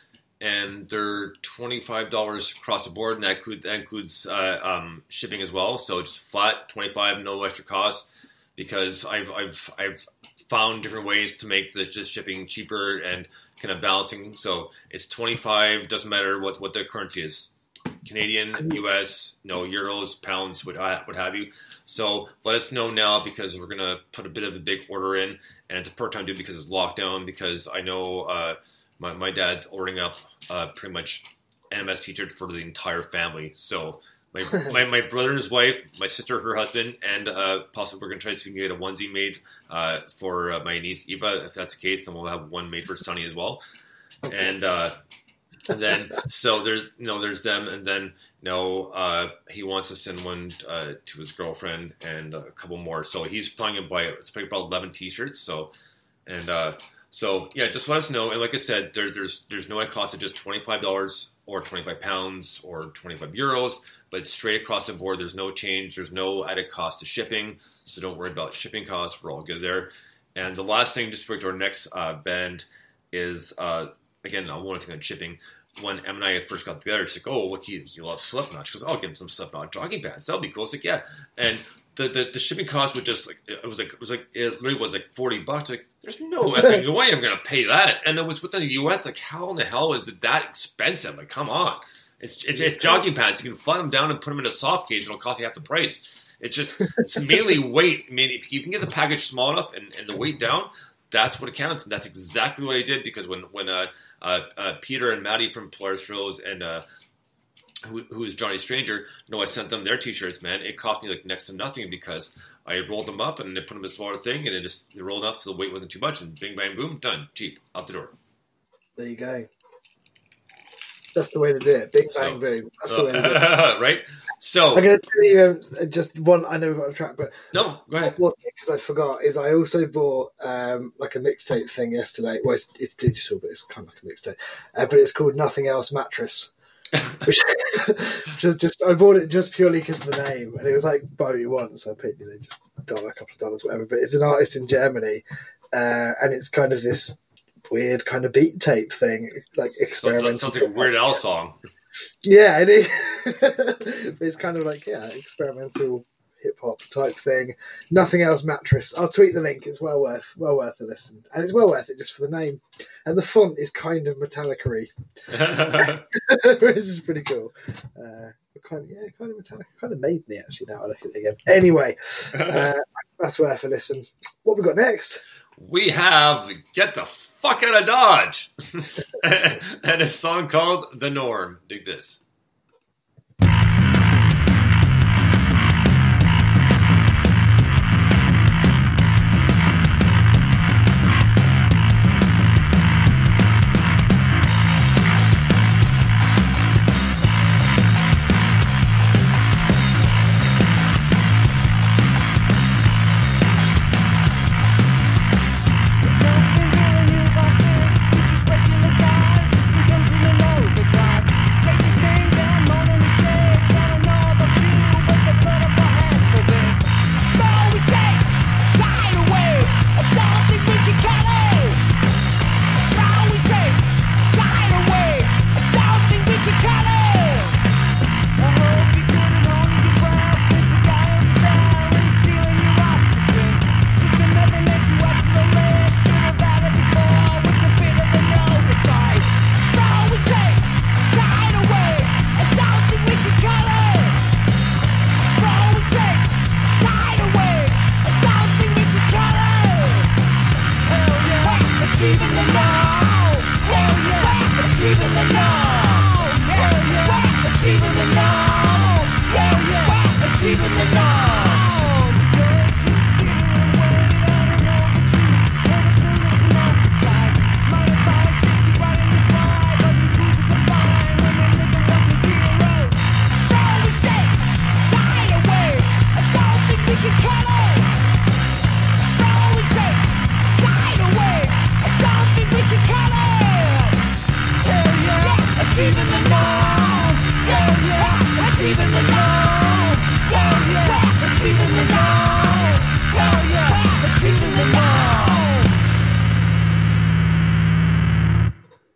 And they're twenty five dollars across the board, and that, include, that includes uh, um, shipping as well. So just flat twenty five, no extra cost. Because I've I've I've found different ways to make the just shipping cheaper and kind of balancing. So it's twenty five. Doesn't matter what what the currency is. Canadian, US, no euros, pounds, what what have you. So let us know now because we're gonna put a bit of a big order in, and it's a part time due because it's lockdown. Because I know uh, my my dad's ordering up uh, pretty much NMS t-shirts for the entire family. So my *laughs* my, my brother's wife, my sister, her husband, and uh, possibly we're gonna try to see if we can get a onesie made uh, for uh, my niece Eva. If that's the case, then we'll have one made for Sunny as well. And uh, and then so there's you know there's them and then you know uh, he wants to send one uh, to his girlfriend and a couple more. So he's planning to buy it's probably about 11 t-shirts so and uh, so yeah just let us know. And like I said there, there's there's no cost of just $25 or 25 pounds or 25 euros but straight across the board there's no change there's no added cost to shipping. So don't worry about shipping costs we're all good there. And the last thing just for our next uh, band is uh, again I want to on shipping when Em and I first got together, she's like, "Oh, look, he, he loves Slipknot." She goes, "I'll give him some Slipknot jogging pants. That'll be cool." It's like, "Yeah," and the, the, the shipping cost was just like it was like it was like it really was like forty bucks. Like, there's no *laughs* effing way I'm gonna pay that, and it was within the U.S. Like, how in the hell is it that expensive? Like, come on, it's it's, it's jogging pants. You can flat them down and put them in a soft case. It'll cost you half the price. It's just it's mainly *laughs* weight. I mean, if you can get the package small enough and, and the weight down, that's what it counts, and that's exactly what I did because when when uh, Peter and Maddie from Polaris Rose and uh, who, who is Johnny Stranger, no, I sent them their T-shirts. Man, it cost me like next to nothing because I rolled them up and they put them in a smaller thing, and it just it rolled off so the weight wasn't too much, and bing bang boom, done, cheap, out the door. There you go. That's the way to do it. Big bang So- boom. That's the way to do it. *laughs* right? So I'm going to tell you um, just one. I know we've got a track, but no, go ahead. Because I forgot, is I also bought um, like a mixtape thing yesterday. Well, it's, it's digital, but it's kind of like a mixtape. Uh, but it's called Nothing Else Mattress. *laughs* Which *laughs* just, just I bought it just purely because of the name, and it was like buy what you want, so I paid you know just a dollar, a couple of dollars, whatever. But it's an artist in Germany, uh, and it's kind of this weird kind of beat tape thing, like Sounds, experimental. sounds like a Weird Al song. Yeah, it is. *laughs* It's kind of like yeah, experimental hip hop type thing. Nothing else mattress. I'll tweet the link. It's well worth well worth a listen, and it's well worth it just for the name. And the font is kind of metallic-y, *laughs* *laughs* which is pretty cool. Uh, kind of, yeah, kind of metallic. Kind of made me actually. Now I look at it again. Anyway, uh, that's worth a listen. What we got next? We have Get the Fuck Out of Dodge *laughs* and a song called The Norm. Dig this.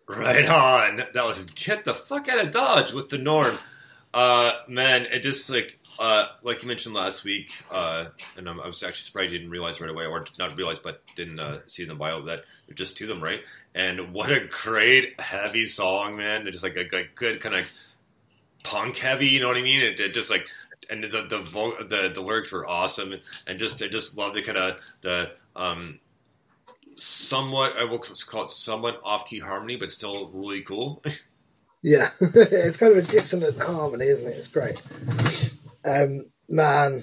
Right on. That was Get the Fuck Out of Dodge with The Norm. Uh, man, it just like. Uh, like you mentioned last week, uh, and I'm, I was actually surprised you didn't realize right away, or not realize, but didn't uh, see in the bio that they're just to them, right? And what a great heavy song, man! It's just like a, a good kind of punk heavy, you know what I mean? It, it just like, and the the, the the lyrics were awesome, and just I just love the kind of the um somewhat I will call it somewhat off key harmony, but still really cool. *laughs* Yeah, *laughs* it's kind of a dissonant harmony, isn't it? It's great. Um, man,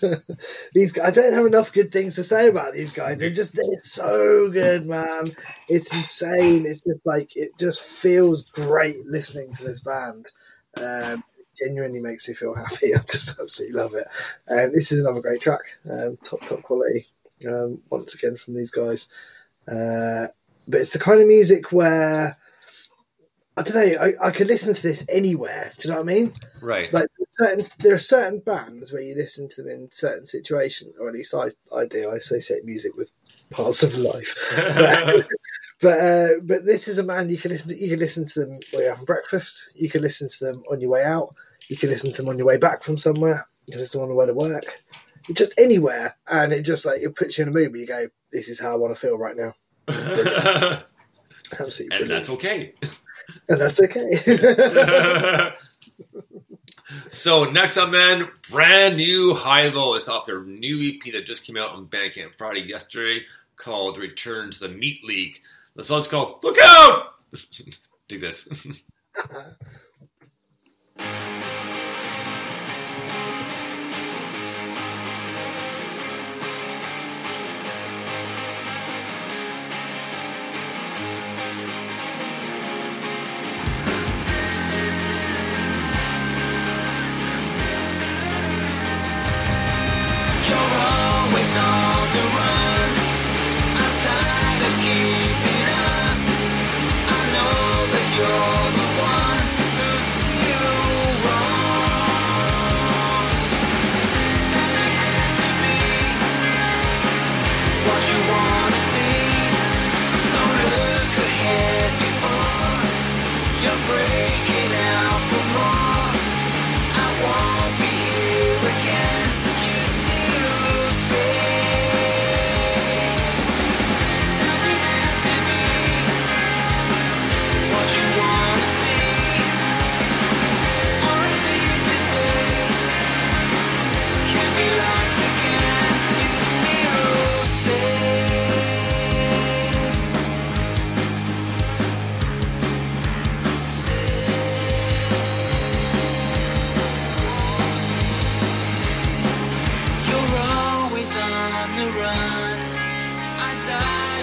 *laughs* these guys, I don't have enough good things to say about these guys. They're just, they're so good, man. It's insane. It's just like, it just feels great listening to this band. Um, genuinely makes me feel *laughs* happy. I just absolutely love it. Um, this is another great track. Um, top, top quality. Um, once again from these guys. Uh, but it's the kind of music where I don't know. I, I could listen to this anywhere. Do you know what I mean? right. Like certain, there are certain bands where you listen to them in certain situations, or at least I, I do. I associate music with parts of life. *laughs* But but, uh, but this is a man you can listen to. You can listen to them while you're having breakfast. You can listen to them on your way out. You can listen to them on your way back from somewhere. You can listen to them on the way to work. Just anywhere, and it just like it puts you in a mood where you go, "This is how I want to feel right now." *laughs* and Absolutely, brilliant. that's okay. and that's okay. *laughs* so next up, man, brand new Hilo. It's off their new EP that just came out on Bandcamp Friday yesterday, called "Return to the Meat League." The song's called "Look Out." *laughs* Do this. *laughs* *laughs*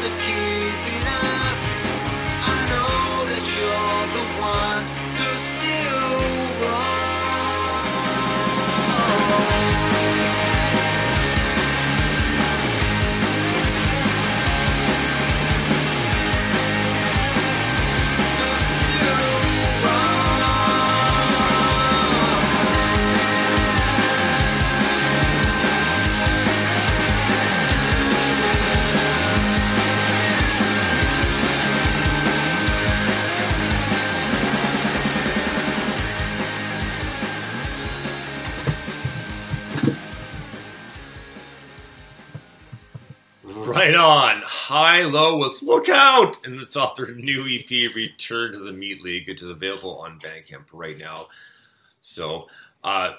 tired of Right on. Hilo with Look Out! And it's off their new EP, Return to the Meat League, which is available on Bandcamp right now. So, uh,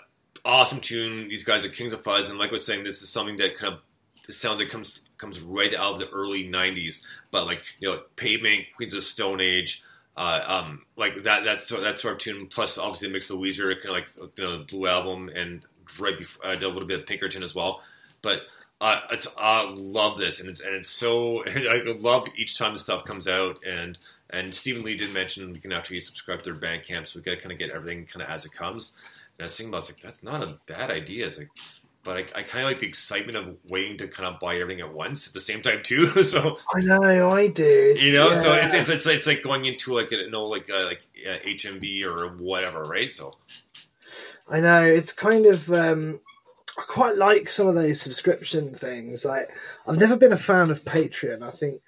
awesome tune. These guys are Kings of Fuzz, and like I was saying, this is something that kind of this sound that comes comes right out of the early '90s. But like you know, Pavement, Queens of Stone Age, uh, um, like that that sort that sort of tune. Plus, obviously, the mix of Weezer, kind of like you know, the Blue Album, and right before uh, did a little bit of Pinkerton as well. But uh, it's I love this, and it's and it's so *laughs* I love each time the stuff comes out. And and Stephen Lee did mention we can actually subscribe to their Bandcamp, so we got to kind of get everything kind of as it comes. And I was thinking about, it's like that's not a bad idea. It's like, but I, I kind of like the excitement of waiting to kind of buy everything at once at the same time too. *laughs* so I know, I do. you know, so it's, it's it's it's like going into like a, you know like uh, like uh, HMV or whatever, right? So I know it's kind of. Um, I quite like some of those subscription things. Like, I've never been a fan of Patreon. I think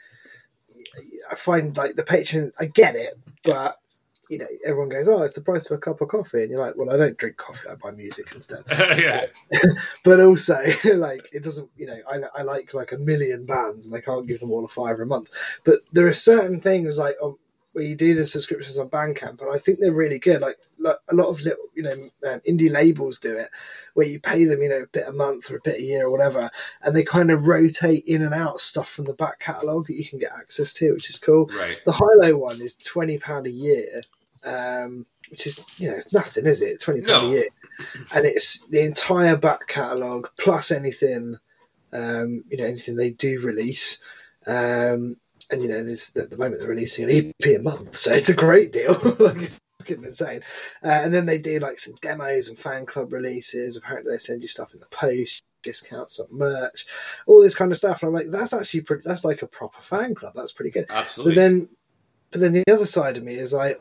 I find like the Patreon. I get it, but you know, everyone goes, "Oh, it's the price of a cup of coffee," and you're like, "Well, I don't drink coffee. I buy music instead." *laughs* yeah, *laughs* but also, *laughs* like, it doesn't. You know, I, I like like a million bands, and I can't give them all a five a month. But there are certain things like um, where you do the subscriptions on Bandcamp, and I think they're really good. Like, like a lot of little, you know, um, indie labels do it, where you pay them, you know, a bit a month or a bit a year or whatever, and they kind of rotate in and out stuff from the back catalogue that you can get access to, which is cool. right. The Hilo one is twenty pound a year, um, which is you know it's nothing, is it? Twenty pound No. a year, and it's the entire back catalogue plus anything, um, you know, anything they do release. Um, and you know, there's at the moment they're releasing an EP a month, so it's a great deal. *laughs* like, fucking insane. Uh, and then they do like some demos and fan club releases. Apparently, they send you stuff in the post, discounts on merch, all this kind of stuff. And I'm like, that's actually pre- that's like a proper fan club. That's pretty good. Absolutely. But then, but then the other side of me is like,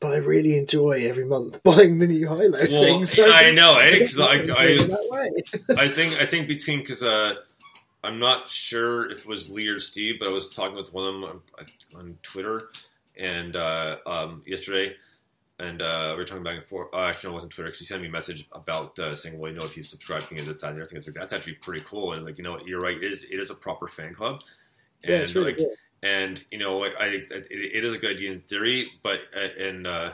but I really enjoy every month *laughs* buying the new Hilo Well, thing. So I know, *laughs* eh? Because I, I, way. I think I think between because uh, I'm not sure if it was Lee or Steve, but I was talking with one of them on, on Twitter and uh, um, yesterday, and uh, we were talking back and forth. Uh, actually, no, it wasn't Twitter because he sent me a message about uh, saying, "Well, you know, if you subscribe, you get this, that, and the other thing." It's like that's actually pretty cool, and like you know, you're right. It is it is a proper fan club, and Yeah, it's really like good. and you know, like, I it, it is a good idea in theory, but uh, and uh,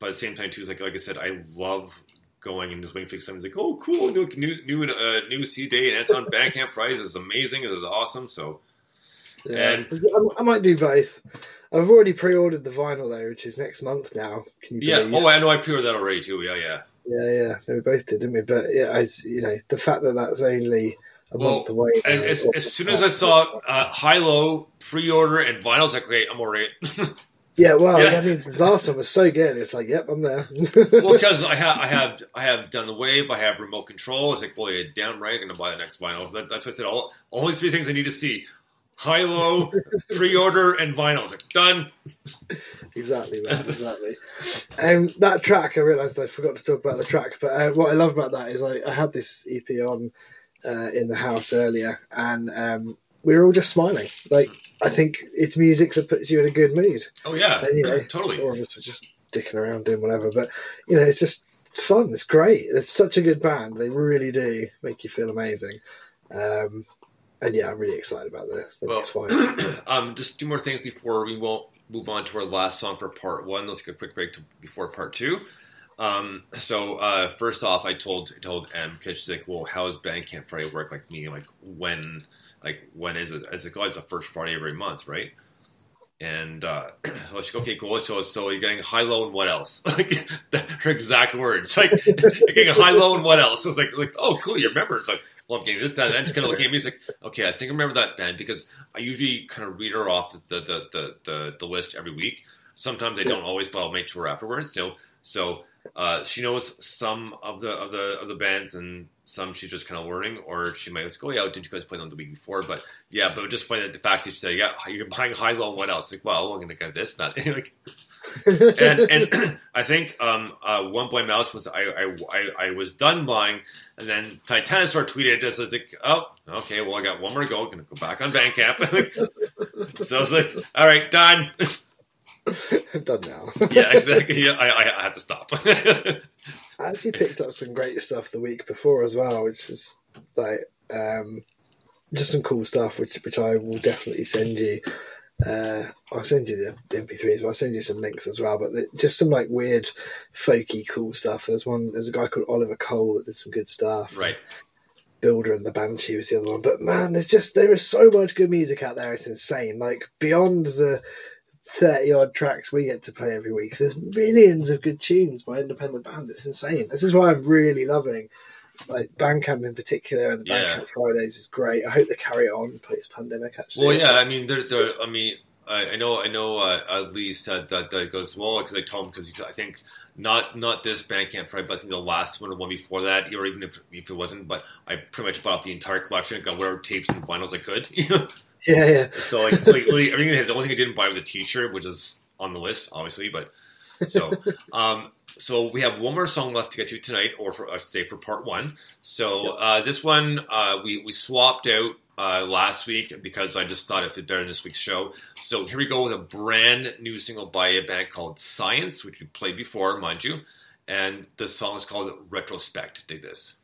but at the same time too, is like like I said, I love going and just waiting for something's like, oh, cool, new new new uh, new C day, and it's on Bandcamp Fridays. It's amazing. It's awesome. So Yeah. and I, I might do both. I've already pre-ordered the vinyl though, which is next month now. Can you yeah. believe? Oh, I know. I pre-ordered that already too. Yeah, yeah. Yeah, yeah. No, we both did, didn't we? But yeah, I, you know, the fact that that's only a Well, month away. As, as, as soon as I saw uh, Hilo pre-order and vinyls, like, okay, I'm alright. *laughs* yeah, well, Yeah. I mean, the last one was so good. It's like, yep, I'm there. *laughs* well, because I have, I *laughs* have, I have done the wave. I have remote control. It's like, yeah, damn right, I'm gonna buy the next vinyl. That, that's what I said. All, only three things I need to see: high, low, *laughs* pre-order, and vinyl. It's like done. exactly, man, exactly. Um, that track, I realised I forgot to talk about the track, but uh, what I love about that is I, I had this EP on uh, in the house earlier, and um, we were all just smiling. Like, I think it's music that puts you in a good mood. Oh yeah, And, you know, *clears throat* totally. All of us were just dicking around doing whatever, but you know, it's just it's fun. It's great. It's such a good band. They really do make you feel amazing. Um, and yeah, I'm really excited about the, the Well, next one. *clears throat* um, just two more things before we won't move on to our last song for part one. Let's take a quick break to, before part two. Um, so uh, first off, I told I told M because she's like, "Well, how does Bandcamp Friday work? Like, meaning like when, like when is it?" It's like, "Oh, it's the first Friday every month, right?" And uh, *clears throat* so like, okay, cool. So, so you're getting high, low, and what else? *laughs* Like her exact words. Like *laughs* you're getting high, low, and what else? So it's like, like, oh, cool, you remember? It's like, well, I'm getting this, that, and she's kind of looking at me. It's like, okay, I think I remember that band because I usually kind of read her off the the the the, the, the list every week. Sometimes I don't always, but I'll make sure afterwards. So so uh, she knows some of the of the of the bands and some she's just kind of learning, or she might just go, "Yeah, did you guys play them the week before?" But yeah, but just find that the fact that she said, "Yeah, you're buying Hilo, what else?" Like, well, we're gonna get this, that, *laughs* like, and and *clears throat* I think um, uh, one boy mouse was I, I I I was done buying, and then Titanosaur tweeted it just as like, "Oh, okay, well, I got one more to go. Gonna go back on Bandcamp." *laughs* so I was like, "All right, done." *laughs* Done now. yeah, exactly. Yeah, I, I, I had to stop. I actually picked up some great stuff the week before as well, which is like um, just some cool stuff, which which I will definitely send you. Uh, I'll send you the MP3s, but I'll send you some links as well. But the, just some like weird, folky, cool stuff. There's one. There's a guy called Oliver Cole that did some good stuff. right. Builder and the Banshee was the other one. But man, there's just there is so much good music out there. It's insane. Like beyond the thirty odd tracks we get to play every week, there's millions of good tunes by independent bands. It's insane. This is why I'm really loving like Bandcamp in particular, and the Yeah. Bandcamp Fridays is great. I hope they carry it on post pandemic. Actually, Well, yeah, I mean, there, there. I mean, I, I know, I know. Uh, at least that that goes well because I told him because I think not not this Bandcamp Friday, but I think the last one or one before that, or even if if it wasn't, but I pretty much bought up the entire collection, got whatever tapes and vinyls I could. *laughs* Yeah, yeah. so like, like, like everything. The only thing I didn't buy was a T-shirt, which is on the list, obviously, but so. *laughs* um so we have one more song left to get to tonight, or for I should say for part one. So uh, this one uh, we we swapped out uh, last week because I just thought it fit better in this week's show. So here we go with a brand new single by a band called Science, which we played before, mind you, and the song is called Retrospect. Dig this.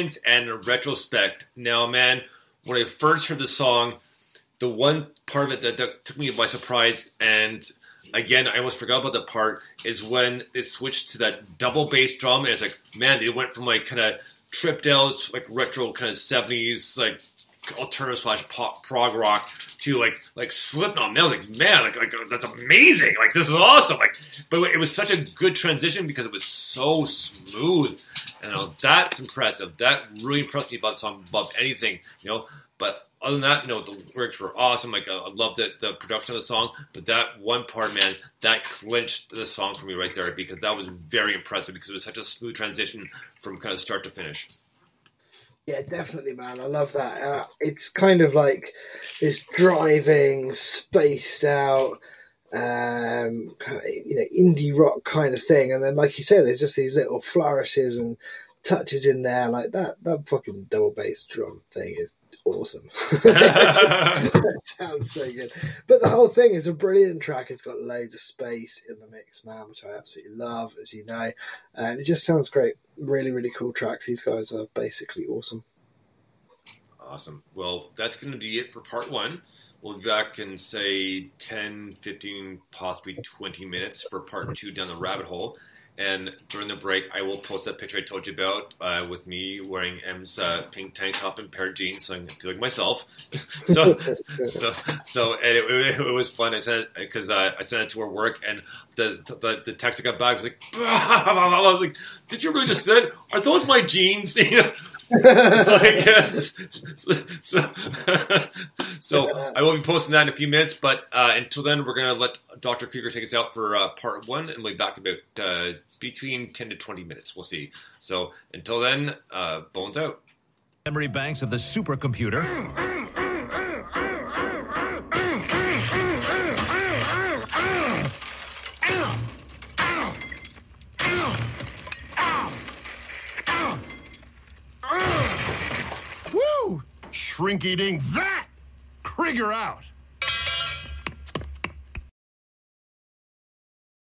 Science and retrospect. Now, man, when I first heard the song, the one part of it that, that took me by surprise, and again, I almost forgot about the part, is when they switched to that double bass drum, and it's like, man, they went from like kind of tripped out, like retro kind of 70s, like alternative slash pop prog rock to like like Slipknot. Man, I was like, man, like, like that's amazing. Like this is awesome. Like, but it was such a good transition because it was so smooth. You know, that's impressive. That really impressed me about the song above anything. You know, but other than that, you know, the lyrics were awesome. Like I loved the, the production of the song, but that one part, man, that clinched the song for me right there because that was very impressive because it was such a smooth transition from kind of start to finish. Yeah, definitely, man. I love that. Uh, it's kind of like this driving, spaced out, um, kind of, you know, indie rock kind of thing. And then, like you say, there's just these little flourishes and touches in there, like that. That fucking double bass drum thing is awesome. *laughs* *laughs* that sounds so good. But the whole thing is a brilliant track. It's got loads of space in the mix, man, which I absolutely love, as you know. And it just sounds great. Really, really cool tracks. These guys are basically awesome. Awesome. Well, that's going to be it for part one. We'll be back in, say, 10, 15, possibly 20 minutes for part two down the rabbit hole. And during the break, I will post that picture I told you about uh, with me wearing M's uh, pink tank top and pair of jeans, so I can feel like myself. *laughs* so, *laughs* so, so, and it, it, it was fun. I sent because uh, I sent it to her work, and the the, the text I got back was like, *laughs* I was like, "Did you really just send? Are those my jeans?" You know? *laughs* so I *laughs* guess so, so, so I will be posting that in a few minutes. But uh, until then, we're gonna let Dr. Krieger take us out for uh, part one, and we'll be back about uh, between ten to twenty minutes. We'll see. So until then, uh, bones out. Memory banks of the supercomputer. Dink that! Krieger out!